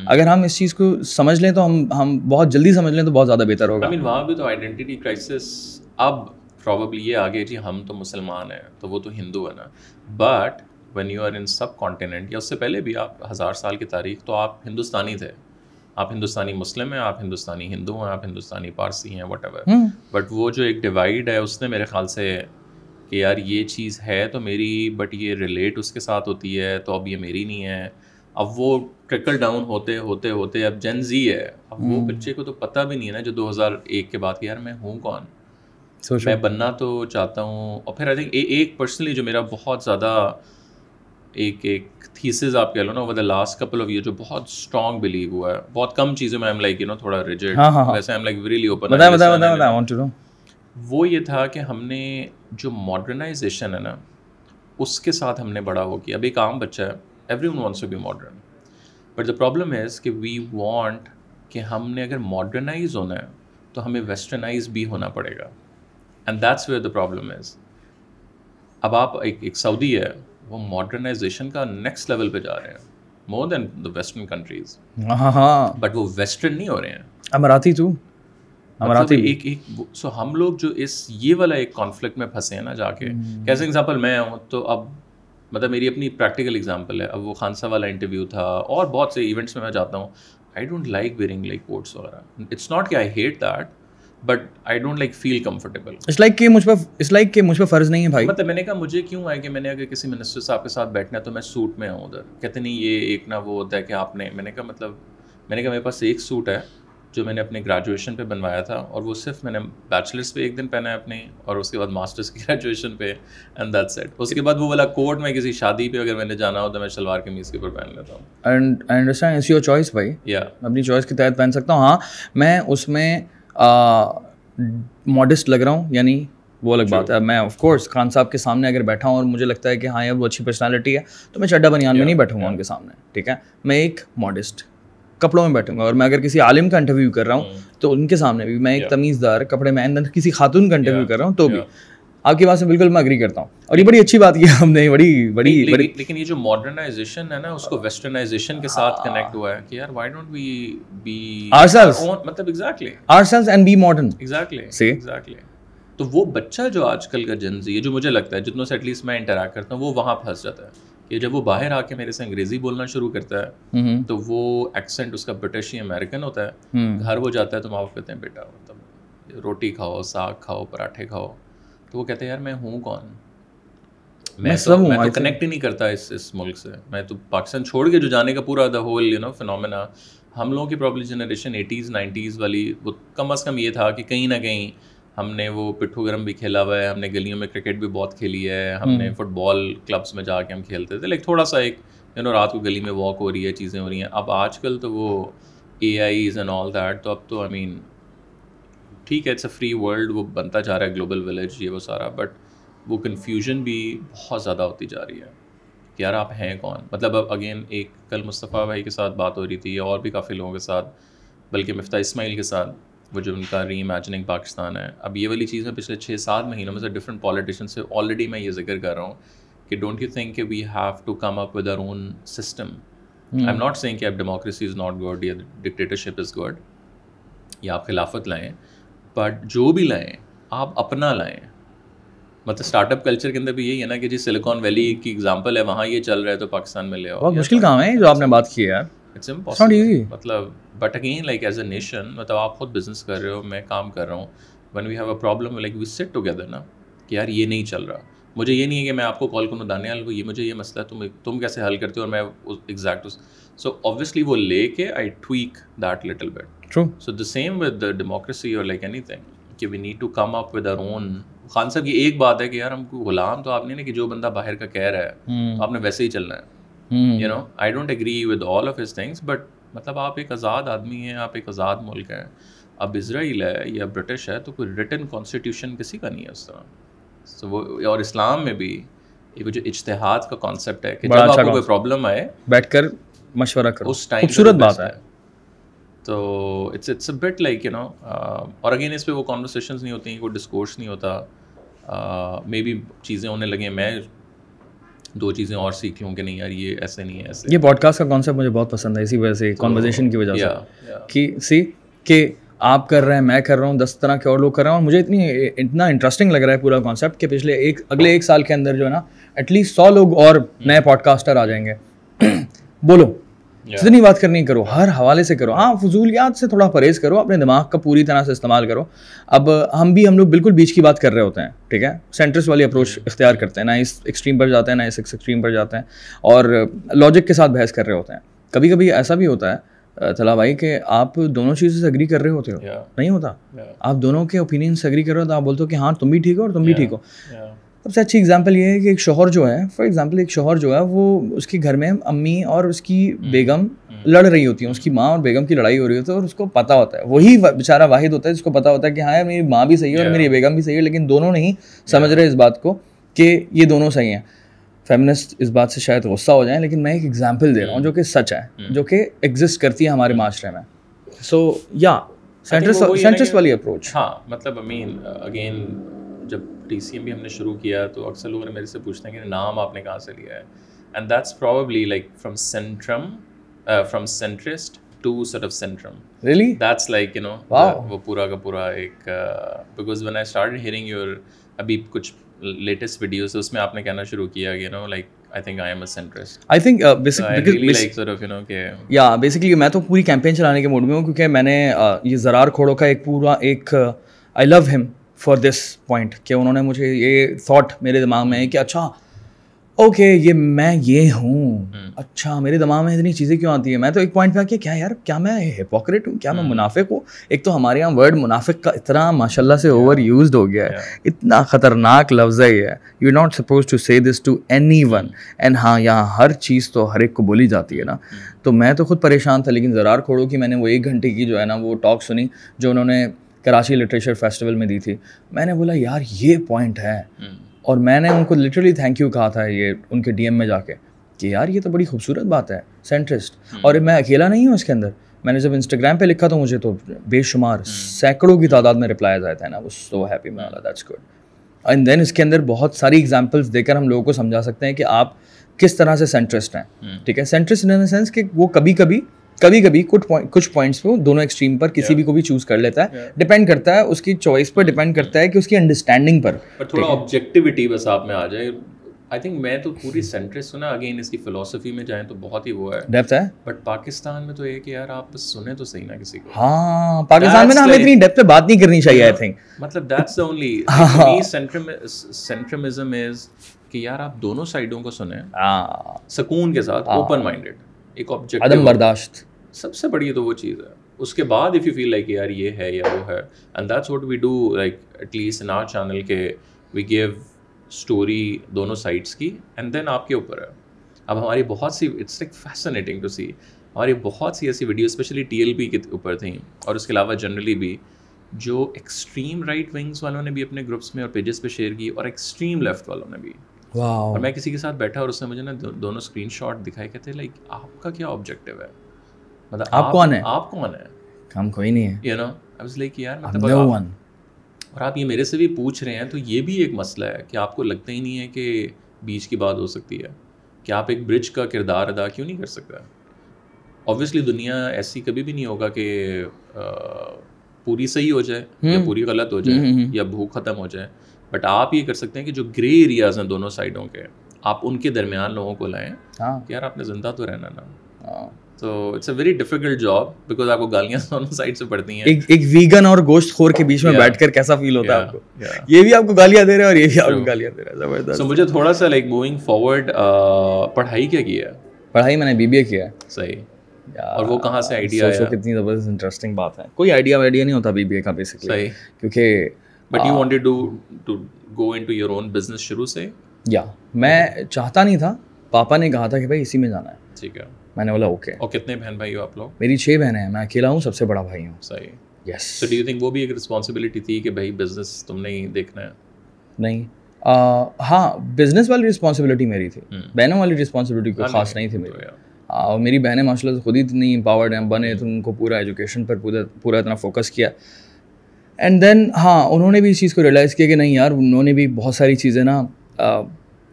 S1: اگر ہم اس چیز کو سمجھ لیں تو ہم ہم بہت جلدی سمجھ لیں تو بہت زیادہ بہتر ہوگا.
S2: وہاں بھی تو آئیڈینٹی کرائسس اب پرابیبلی یہ آگے جی ہم تو مسلمان ہیں تو وہ تو ہندو ہے نا. But when you are in subcontinent یا اس سے پہلے بھی آپ ہزار سال کی تاریخ تو آپ ہندوستانی تھے. آپ ہندوستانی مسلم ہیں آپ ہندوستانی ہندو ہیں آپ ہندوستانی پارسی ہیں وٹ ایور بٹ وہ جو ایک ڈیوائڈ ہے اس نے میرے خیال سے کہ یار یہ چیز ہے تو میری بٹ یہ ریلیٹ اس کے ساتھ ہوتی ہے تو اب یہ میری نہیں ہے۔ اب وہ ٹرکل ڈاؤن ہوتے ہوتے ہوتے اب جن زی ہے۔ اب وہ بچے کو تو پتہ بھی نہیں ہے نا جو دو ہزار ایک کے بعد یار میں ہوں کون۔ میں بننا تو چاہتا ہوں۔ اور پھر آئی تھنک ایک پرسنلی جو میرا بہت زیادہ ایک ایک تھیسز آپ کہہ لو نا over the last couple of year جو بہت اسٹرانگ بلیو ہوا ہے۔ بہت کم چیزوں میں ایم لائک یو نو تھوڑا ریجڈ ویسے ایم لائک ریلی اوپن وہ یہ تھا کہ ہم نے جو ماڈرنائزیشن ہے نا اس کے ساتھ ہم نے بڑا ہو کیا۔ اب ایک عام بچہ ہے everyone wants to be modern but the problem is کہ وی وانٹ کہ ہم نے اگر ماڈرنائز ہونا ہے تو ہمیں ویسٹرنائز بھی ہونا پڑے گا۔ And that's where the problem is اب آپ ایک ایک سعودی ہے وہ ماڈرنائزیشن کا نیکسٹ لیول پہ جا رہے ہیں. مور دین دا ویسٹرن کنٹریز ہاں ہاں بٹ وہ ویسٹرن نہیں ہو رہے ہیں.
S1: امراتی تو۔
S2: امراتی۔ ایک ایک سو ہم لوگ جو اس یہ والا ایک کانفلکٹ میں پھنسے ہیں نا جا کے کیسے اگزامپل میں ہوں تو اب مطلب میری اپنی پریکٹیکل اگزامپل ہے. اب وہ خانسا والا انٹرویو تھا اور بہت سے ایونٹس میں میں جاتا ہوں. I don't like wearing like coats وغیرہ. اٹس ناٹ کہ I hate that but I don't like feel comfortable
S1: as like کہ مجھ پہ اس لائک کہ مجھ پہ فرض نہیں ہے بھائی۔
S2: مطلب میں نے کہا مجھے کیوں ہے کہ میں نے اگر کسی منسٹر صاحب کے ساتھ بیٹھنا ہے تو میں سوٹ میں آؤں ادھر۔ کہتے نہیں یہ ایک نہ وہ ہوتا ہے کہ آپ نے میں نے کہا مطلب میں نے کہا میرے پاس ایک سوٹ ہے جو میں نے اپنے گریجویشن پہ بنوایا تھا اور وہ صرف میں نے بیچلرس پہ ایک دن پہنا ہے اپنی اور اس کے بعد ماسٹرس کی گریجویشن پہ اینڈ دیٹ سیٹ اس کے بعد وہ والا کوٹ میں کسی شادی پہ اگر میں نے جانا ہو تو میں شلوار قمیض کے اوپر پہن لیتا ہوں۔
S1: And I understand it's your choice بھائی۔ یا اپنی چوائس کے تحت پہن سکتا ہوں۔ ہاں میں اس میں ماڈسٹ لگ رہا ہوں یعنی وہ الگ بات ہے۔ میں آف کورس خان صاحب کے سامنے اگر بیٹھا ہوں اور مجھے لگتا ہے کہ ہاں یار وہ اچھی پرسنالٹی ہے تو میں چڈا بنیان میں نہیں بیٹھوں گا ان کے سامنے ٹھیک ہے؟ میں ایک ماڈسٹ کپڑوں میں بیٹھوں گا اور میں اگر کسی عالم کا انٹرویو کر رہا ہوں تو ان کے سامنے بھی میں ایک تمیز دار کپڑے میں کسی خاتون کا انٹرویو کر رہا ہوں تو بھی۔ آپ کی بات سے بالکل میں اگری کرتا ہوں۔ اور یہ بڑی اچھی بات کی ہم نے بڑی بڑی
S2: لیکن یہ جو ماڈرنائزیشن ہے نا اس کو ویسٹرنائزیشن کے ساتھ کنیکٹ ہوا ہے کہ یار why don't we be
S1: ourselves
S2: مطلب exactly
S1: ourselves and be modern
S2: exactly exactly تو وہ بچہ جو آج کل کا جنزی ہے جو مجھے لگتا ہے جتنوں سے ایٹ لیسٹ میں انٹریکٹ کرتا ہوں وہ وہاں پھنس جاتا ہے۔ کہ جب وہ باہر آ کے میرے سے انگریزی بولنا شروع کرتا ہے تو وہ ایکسینٹ اس کا برٹش ہی امیریکن ہوتا ہے۔ گھر وہ جاتا ہے تو ماں باپ کہتے ہیں بیٹا مطلب روٹی کھاؤ ساگ کھاؤ پراٹھے کھاؤ۔ تو وہ کہتے ہیں یار میں ہوں کون؟ میں تو میں تو کنیکٹ ہی نہیں کرتا اس اس ملک سے۔ میں تو پاکستان چھوڑ کے جو جانے کا پورا the whole you know phenomena ہم لوگوں کی پرابلی جنریشن ایٹیز نائنٹیز والی وہ کم از کم یہ تھا کہ کہیں نہ کہیں ہم نے وہ پٹھو گرم بھی کھیلا ہوا ہے ہم نے گلیوں میں کرکٹ بھی بہت کھیلی ہے ہم نے فٹ بال کلبس میں جا کے ہم کھیلتے تھے۔ لائک تھوڑا سا ایک یو نو رات کو گلی میں واک ہو رہی ہے چیزیں ہو رہی ہیں۔ اب آج کل تو وہ AIs and all that تو اب تو آئی مین ٹھیک ہے اٹس اے فری ورلڈ وہ بنتا جا رہا ہے گلوبل ولیج یہ وہ سارا بٹ وہ کنفیوژن بھی بہت زیادہ ہوتی جا رہی ہے کہ یار آپ ہیں کون؟ مطلب اب اگین ایک کل مصطفیٰ بھائی کے ساتھ بات ہو رہی تھی اور بھی کافی لوگوں کے ساتھ بلکہ مفتاح اسماعیل کے ساتھ وہ جو ان کا ری امیجننگ پاکستان ہے۔ اب یہ والی چیز میں پچھلے چھ سات مہینوں میں سے ڈفرنٹ پالیٹیشین سے آلریڈی میں یہ ذکر کر رہا ہوں کہ ڈونٹ یو تھنک کہ we have to come up with our own system I'm not not saying کہ اب ڈیموکریسی از ناٹ گڈ یا ڈکٹیٹرشپ از گڈ یا آپ خلافت لائیں۔ بٹ جو بھی لائیں آپ اپنا لائیں۔ مطلب اسٹارٹ اپ کلچر کے اندر بھی یہی ہے نا کہ جی سلیکان ویلی کی ایگزامپل ہے وہاں یہ چل رہا ہے تو پاکستان میں لے آؤ۔
S1: بہت مشکل کام ہے جو آپ نے بات کی ہے
S2: مطلب but again like as a nation مطلب آپ خود بزنس کر رہے ہو میں کام کر رہا ہوں۔ When we have a problem like we sit together نا کہ یار یہ نہیں چل رہا۔ مجھے یہ نہیں ہے کہ میں آپ کو کال کروں دانیال کو یہ مجھے یہ مسئلہ ہے تم تم کیسے حل کرتے ہو اور میں ایگزیکٹ سو اوبیسلی وہ لے کے I tweak that little bit so the same with democracy اور لائک اینی تھنگ کہ we need to come up with our own Khan Sahab یہ ایک بات ہے کہ یار ہم کو غلام تو آپ نہیں نا کہ جو بندہ باہر کا کہہ رہا ہے آپ نے ویسے ہی چلنا ہے۔ You know I don't agree with all of his things but مطلب آپ ایک آزاد آدمی ہیں آپ ایک آزاد ملک ہیں۔ اب اسرائیل ہے یا برٹش ہے تو کوئی ریٹن کانسٹیٹیوشن کسی کا نہیں ہے اس طرح۔ So وہ اور اسلام میں بھی یہ جو اجتہاد کا کانسیپٹ ہے کہ جب آپ کو کوئی پرابلم آئے
S1: بیٹھ کر مشورہ کرو۔
S2: اس ٹائم
S1: خوبصورت بات ہے۔
S2: تو it's it's a but like you know اور اگین اس پہ وہ کانورسیشنز نہیں ہوتی ہیں کوئی ڈسکورس نہیں ہوتا۔ مے بی چیزیں ہونے لگیں میں دو چیزیں اور سیکھ لوں کہ نہیں یار یہ ایسے نہیں ہے ایسے۔
S1: یہ پوڈ کاسٹ کا کانسیپٹ مجھے بہت پسند ہے اسی وجہ سے کانورزیشن کی وجہ سے۔ کہ سی کہ آپ کر رہے ہیں میں کر رہا ہوں دس طرح کے اور لوگ کر رہے ہیں۔ اور مجھے اتنی اتنا انٹرسٹنگ لگ رہا ہے پورا کانسیپٹ کہ پچھلے ایک اگلے ایک سال کے اندر جو ہے نا ایٹ لیسٹ سو لوگ اور نئے پوڈ کاسٹر آ جائیں گے۔ بولو۔ جتنی بات کرنی کرو ہر حوالے سے کرو۔ ہاں فضولیات سے تھوڑا پرہیز کرو اپنے دماغ کا پوری طرح سے استعمال کرو۔ اب ہم بھی ہم لوگ بالکل بیچ کی بات کر رہے ہوتے ہیں ٹھیک ہے؟ سینٹرس والی اپروچ اختیار کرتے ہیں نہ اس ایکسٹریم پر جاتے ہیں نہ اس ایکسٹریم پر جاتے ہیں۔ اور لاجک کے ساتھ بحث کر رہے ہوتے ہیں۔ کبھی کبھی ایسا بھی ہوتا ہے تلا بھائی کہ آپ دونوں چیزوں سے اگری کر رہے ہوتے ہو۔ نہیں ہوتا۔ آپ دونوں کے اوپینین سے اگری کر رہے ہو تو آپ بولتے ہو کہ ہاں تم بھی ٹھیک ہو اور تم بھی ٹھیک ہو۔ سب سے اچھی اگزامپل یہ ہے کہ ایک شوہر جو ہے فار ایگزامپل ایک شوہر جو ہے وہ اس کے گھر میں امی اور اس کی بیگم لڑ رہی ہوتی ہیں۔ اس کی ماں اور بیگم کی لڑائی ہو رہی ہوتی ہے اور اس کو پتہ ہوتا ہے۔ وہی بیچارہ واحد ہوتا ہے جس کو پتہ ہوتا ہے کہ ہاں میری ماں بھی صحیح ہے اور میری بیگم بھی صحیح ہے لیکن دونوں نہیں سمجھ رہے اس بات کو کہ یہ دونوں صحیح ہیں۔ فیمنسٹ اس بات سے شاید غصہ ہو جائیں لیکن میں ایک ایگزامپل دے رہا ہوں جو کہ سچ ہے جو کہ ایگزسٹ کرتی ہے ہمارے معاشرے میں۔ سو یا سینٹرس والی اپروچ
S2: ہاں مطلب اگین جب ٹی سی ایم بھی ہم نے شروع کیا تو اکثر لوگ نے میرے سے پوچھتے ہیں کہ نام آپ نے کہاں سے لیا ہے؟ And that's probably like from centrism from centrist to sort of centrism
S1: really
S2: that's like you know وہ پورا کا پورا ایک because when I start hearing your ابھی کچھ لیٹسٹ ویڈیوز اس میں آپ نے کہنا شروع کیا you know like I think I am a centrist
S1: I think یا بیسکلی میں تو پوری کیمپین چلانے کے موڈ میں ہوں کیونکہ میں نے یہ زرار کھوڑوں کا ایک پورا ایک آئی لو ہم فار دس پوائنٹ کہ انہوں نے مجھے یہ تھاٹ میرے دماغ میں ہے کہ اچھا اوکے یہ میں یہ ہوں۔ اچھا میرے دماغ میں اتنی چیزیں کیوں آتی ہیں؟ میں تو ایک پوائنٹ پہ آ کے کیا یار کیا میں ہپوکریٹ ہوں؟ کیا میں منافق ہوں؟ ایک تو ہمارے یہاں ورڈ منافق کا اتنا ماشاء اللہ سے اوور یوزڈ ہو گیا ہے۔ اتنا خطرناک لفظ ہے یہ۔ You not supposed to say this to anyone and and ہاں یہاں ہر چیز تو ہر ایک کو بولی جاتی ہے نا۔ تو میں تو خود پریشان تھا لیکن زرار کھوڑوں کی میں نے وہ ایک گھنٹے کی جو ہے نا وہ ٹاک سنی جو انہوں نے کراچی لٹریچر فیسٹیول میں دی تھی۔ میں نے بولا یار یہ پوائنٹ ہے۔ اور میں نے ان کو لٹرلی تھینک یو کہا تھا یہ ان کے ڈی ایم میں جا کے کہ یار یہ تو بڑی خوبصورت بات ہے سینٹرسٹ اور میں اکیلا نہیں ہوں اس کے اندر۔ میں نے جب انسٹاگرام پہ لکھا تو مجھے تو بے شمار سینکڑوں کی تعداد میں رپلائز آئے تھے نا وہ سو ہیپی میں دیٹس گڈ اینڈ دین اس کے اندر بہت ساری ایگزامپلس دے کر ہم لوگوں کو سمجھا سکتے ہیں کہ آپ کس طرح سے سینٹرسٹ ہیں۔ ٹھیک ہے؟ سینٹرسٹ ان دا سینس کہ وہ کبھی کبھی کبھی کبھی کچھ کچھ پوائنٹس پہ دونوں ایکسٹریم پر کسی بھی کو بھی چوز کر لیتا ہے. ڈپینڈ کرتا ہے اس کی چوائس پر ڈپینڈ کرتا ہے کہ اس کی انڈرسٹینڈنگ پر.
S2: تھوڑا آبجیکٹیوٹی بس آپ میں آ جائے. آئی تھنک میں تو پوری سینٹرس سنا اگین اس کی فلاسفی میں جائیں تو بہت ہی وہ ہے.
S1: ڈیپتھ ہے؟
S2: بٹ پاکستان میں تو یہ کہ یار آپ سنیں تو صحیح نا کسی کو.
S1: ہاں پاکستان میں نا ہمیں اتنی ڈیپتھ پہ بات نہیں کرنی چاہیے آئی تھنک
S2: مطلب that's the only centrism is کہ یار آپ دونوں سائڈوں کو سنیں. سکون کے ساتھ اوپن مائنڈیڈ ایک آبجیکٹ
S1: عدم برداشت۔
S2: سب سے بڑی تو وہ چیز ہے۔ اس کے بعد اف یو فیل لائک یار یہ ہے یا وہ ہے and that's what we do like at least in our channel کے وی گیو اسٹوری دونوں سائڈس کی اینڈ دین آپ کے اوپر ہے۔ اب ہماری بہت سی it's like fascinating to see ہماری بہت سی ایسی video especially T L P کے اوپر تھیں۔ اور اس کے علاوہ جنرلی بھی جو ایکسٹریم رائٹ ونگس والوں نے بھی اپنے گروپس میں اور پیجز پہ شیئر کی اور ایکسٹریم لیفٹ والوں نے بھی۔ اور میں کسی کے ساتھ بیٹھا اور اس نے مجھے نا دونوں اسکرین شاٹ دکھائے کہتے لائک آپ کا کیا آبجیکٹیو ہے؟
S1: مطلب آپ کون ہے
S2: آپ کون ہے
S1: ہم کوئی نہیں ہے
S2: you know I was like یار مطلب اور آپ یہ میرے سے بھی پوچھ رہے ہیں تو یہ بھی ایک مسئلہ ہے کہ آپ کو لگتا ہی نہیں ہے کہ بیچ کی بات ہو سکتی ہے۔ کہ آپ ایک برج کا کردار ادا کیوں نہیں کر سکتا اوبیسلی دنیا ایسی کبھی بھی نہیں ہوگا کہ پوری صحیح ہو جائے یا پوری غلط ہو جائے یا بھوک ختم ہو جائے۔ بٹ آپ یہ کر سکتے ہیں کہ جو گرے ایریاز ہیں دونوں سائڈوں کے آپ ان کے درمیان لوگوں کو لائیں
S1: ہاں۔
S2: کہ یار آپ نے زندہ تو رہنا نا۔ ہاں۔ تو it's a very difficult job because آپ کو گالیاں دونوں سائڈ سے پڑتی ہیں۔
S1: ایک ویگن اور گوشت خور کے بیچ میں بیٹھ کر کیسا فیل ہوتا ہے آپ کو؟ یہ بھی آپ کو گالیاں دے رہے ہیں اور یہ بھی آپ کو گالیاں دے رہا ہے زبردست۔
S2: سو مجھے تھوڑا سا لائک موونگ فارورڈ پڑھائی کیا کیا ہے؟
S1: پڑھائی میں نے بی بی اے کیا۔ ہے
S2: صحیح اور وہ کہاں سے آئیڈیا
S1: ہے کتنی زبردست انٹرسٹنگ بات ہے۔ کوئی آئیڈیا وائیڈیا نہیں ہوتا بی بی اے کا بیسکلی کیونکہ
S2: but you wanted to to go into your own business شروع سے؟
S1: یا میں چاہتا نہیں تھا پاپا نے کہا تھا کہ بھائی اسی میں جانا ہے۔
S2: ٹھیک ہے۔
S1: میں نے بولا اوکے۔
S2: اور کتنے بہن بھائی ہو آپ لوگ؟
S1: میری چھ بہنیں ہیں میں اکیلا ہوں سب سے بڑا بھائی ہوں۔
S2: صحیح۔
S1: Yes
S2: so do you think وہ بھی ایک رسپانسبلٹی تھی کہ بھائی بزنس تم نے ہی دیکھنا ہے؟
S1: نہیں۔ ہاں بزنس والی رسپانسبلٹی میری تھی۔ بہنوں والی رسپانسبلٹی کوئی خاص نہیں تھی میری۔ اور میری بہنیں ماشاء اللہ خود ہی اتنی امپاورڈ ہیں بنے تو ان کو پورا ایجوکیشن پر پورا پورا اتنا فوکس کیا۔ اینڈ دین ہاں انہوں نے بھی اس چیز کو ریئلائز کیا کہ نہیں یار انہوں نے بھی بہت ساری چیزیں نا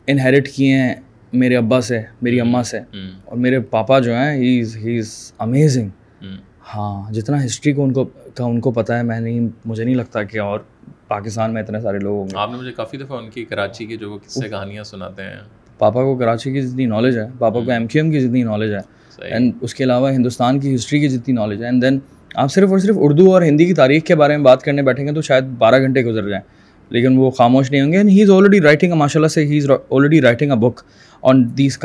S1: انہیریٹ کی ہیں میرے ابا سے میری اماں سے۔ اور میرے پاپا جو ہیں ہی از ہی از امیزنگ ہاں جتنا ہسٹری کو ان کو کا ان کو پتہ ہے میں نہیں مجھے نہیں لگتا کہ اور پاکستان میں اتنے سارے لوگ ہوں گے۔
S2: آپ نے مجھے کافی دفعہ ان کی کراچی کی جو قصے کہانیاں سناتے ہیں۔
S1: پاپا کو کراچی کی جتنی نالج ہے پاپا کو ایم کیو ایم کی جتنی نالج ہے۔ اینڈ اس کے علاوہ ہندوستان کی ہسٹری کی جتنی نالج ہے۔ اینڈ دین آپ صرف اور صرف اردو اور ہندی کی تاریخ کے بارے میں بات کرنے بیٹھیں گے تو شاید بارہ گھنٹے گزر جائیں۔ لیکن وہ خاموش نہیں ہوں گے۔ And he is already writing ماشاء اللہ سے he is already writing a book on these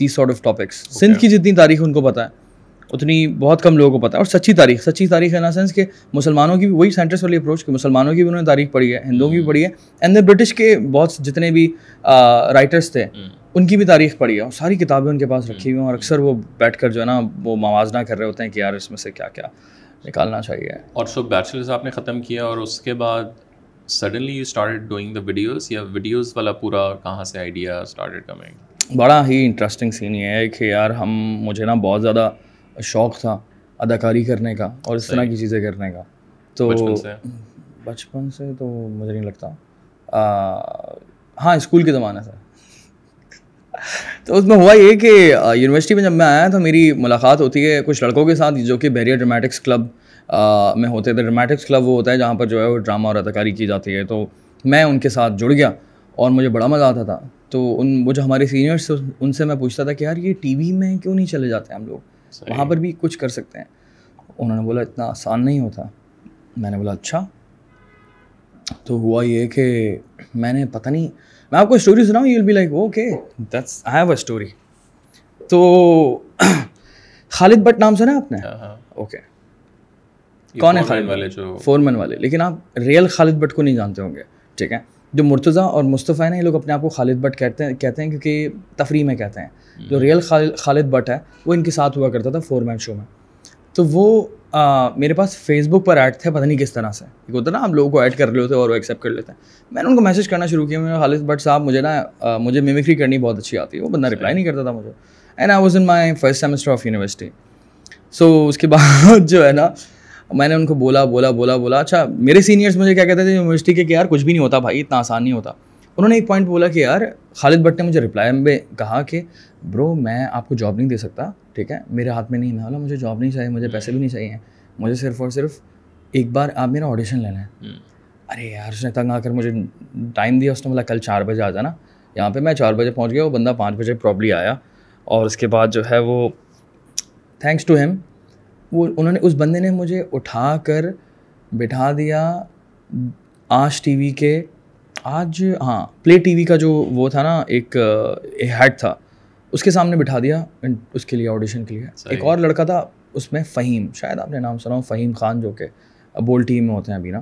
S1: these sort of topics Sindh کی جتنی تاریخ ان کو پتہ ہے اتنی بہت کم لوگوں کو پتہ ہے۔ اور سچی تاریخ سچی تاریخ ان سینس کہ مسلمانوں کی بھی وہی سینٹرس والی اپروچ کہ مسلمانوں کی بھی انہوں نے تاریخ پڑھی ہے ہندوؤں کی بھی پڑھی ہے۔ اینڈ دین برٹش کے بہت جتنے بھی رائٹرس تھے ان کی بھی تاریخ پڑھی ہے۔ اور ساری کتابیں ان کے پاس رکھی ہوئی ہیں۔ اور اکثر وہ بیٹھ کر جو ہے نا وہ موازنہ کر رہے ہوتے ہیں کہ یار اس میں سے کیا کیا۔ نکالنا چاہیے۔
S2: اور سو بیچلرز آپ نے ختم کیا اور اس کے بعد suddenly you started doing the videos یا ویڈیوز والا پورا کہاں سے آئیڈیا اسٹارٹیڈ کمنگ
S1: بڑا ہی انٹرسٹنگ سین یہ ہے کہ یار ہم مجھے نا بہت زیادہ شوق تھا اداکاری کرنے کا اور اس طرح کی چیزیں کرنے کا۔ تو بچپن سے؟ تو مجھے نہیں لگتا۔ ہاں اسکول کے زمانے سے۔ تو اس میں ہوا یہ کہ یونیورسٹی میں جب میں آیا تو میری ملاقات ہوتی ہے کچھ لڑکوں کے ساتھ جو کہ بیریا ڈرامیٹکس کلب میں ہوتے تھے۔ ڈرامیٹکس کلب وہ ہوتا ہے جہاں پر جو ہے وہ ڈرامہ اور اداکاری کی جاتی ہے۔ تو میں ان کے ساتھ جڑ گیا اور مجھے بڑا مزہ آتا تھا۔ تو ان وہ جو ہمارے سینئرس ان سے میں پوچھتا تھا کہ یار یہ ٹی وی میں کیوں نہیں چلے جاتے ہم لوگ؟ وہاں پر بھی کچھ کر سکتے ہیں۔ انہوں نے بولا اتنا آسان نہیں ہوتا۔ میں نے بولا اچھا۔ تو ہوا یہ کہ میں نے پتہ نہیں میں آپ کو اسٹوری سناؤں you will be like okay that's I have a story تو خالد بٹ نام سنا آپ نے؟ اوکے کون ہے خالد؟ والے جو فورمن والے۔ لیکن آپ ریئل خالد بٹ کو نہیں جانتے ہوں گے ٹھیک ہے؟ جو مرتضیٰ اور مصطفیٰ ہیں یہ لوگ اپنے آپ کو خالد بٹ کہتے ہیں کہتے ہیں کیونکہ تفریح میں کہتے ہیں۔ جو ریئل خالد بٹ ہے وہ ان کے ساتھ ہوا کرتا تھا فور مین شو میں۔ تو وہ میرے پاس فیس بک پر ایڈ تھے پتہ نہیں کس طرح سے۔ ایک ہوتا نا ہم لوگوں کو ایڈ کر لیتے اور وہ ایکسیپٹ کر لیتے ہیں۔ میں نے ان کو میسج کرنا شروع کیا میں خالد بٹ صاحب مجھے نا مجھے میمیکری کرنی بہت اچھی آتی ہے۔ وہ بندہ رپلائی نہیں کرتا تھا مجھے۔ And I was in my first semester of university so اس کے بعد جو ہے نا میں نے ان کو بولا بولا بولا بولا اچھا میرے سینئرس مجھے کیا کہتے تھے؟ یونیورسٹی کے کہ یار کچھ بھی نہیں ہوتا بھائی اتنا آسان نہیں ہوتا۔ انہوں نے ایک پوائنٹ بولا کہ یار خالد بٹ نے مجھے رپلائی میں کہا کہ برو میں آپ کو جاب نہیں دے سکتا ٹھیک ہے؟ میرے ہاتھ میں نہیں میں بولا مجھے جاب نہیں چاہیے مجھے پیسے بھی نہیں چاہیے۔ مجھے صرف اور صرف ایک بار آپ میرا آڈیشن لے لیں ارے یار اس نے تنگ آ کر مجھے ٹائم دیا اس نے بولا کل چار بجے آ جانا۔ یہاں پہ میں چار بجے پہنچ گیا وہ بندہ پانچ بجے پرابلی آیا۔ اور اس کے بعد جو ہے وہ تھینکس ٹو ہیم وہ انہوں نے اس بندے نے مجھے اٹھا کر بٹھا دیا آج ٹی وی کے آج ہاں پلے ٹی وی کا جو وہ تھا نا ایک ہیڈ تھا اس کے سامنے بٹھا دیا اس کے لیے آڈیشن کے لیے۔ ایک اور لڑکا تھا اس میں فہیم شاید آپ نے نام سنا ہو فہیم خان جو کہ بول ٹیم میں ہوتے ہیں ابھی نا۔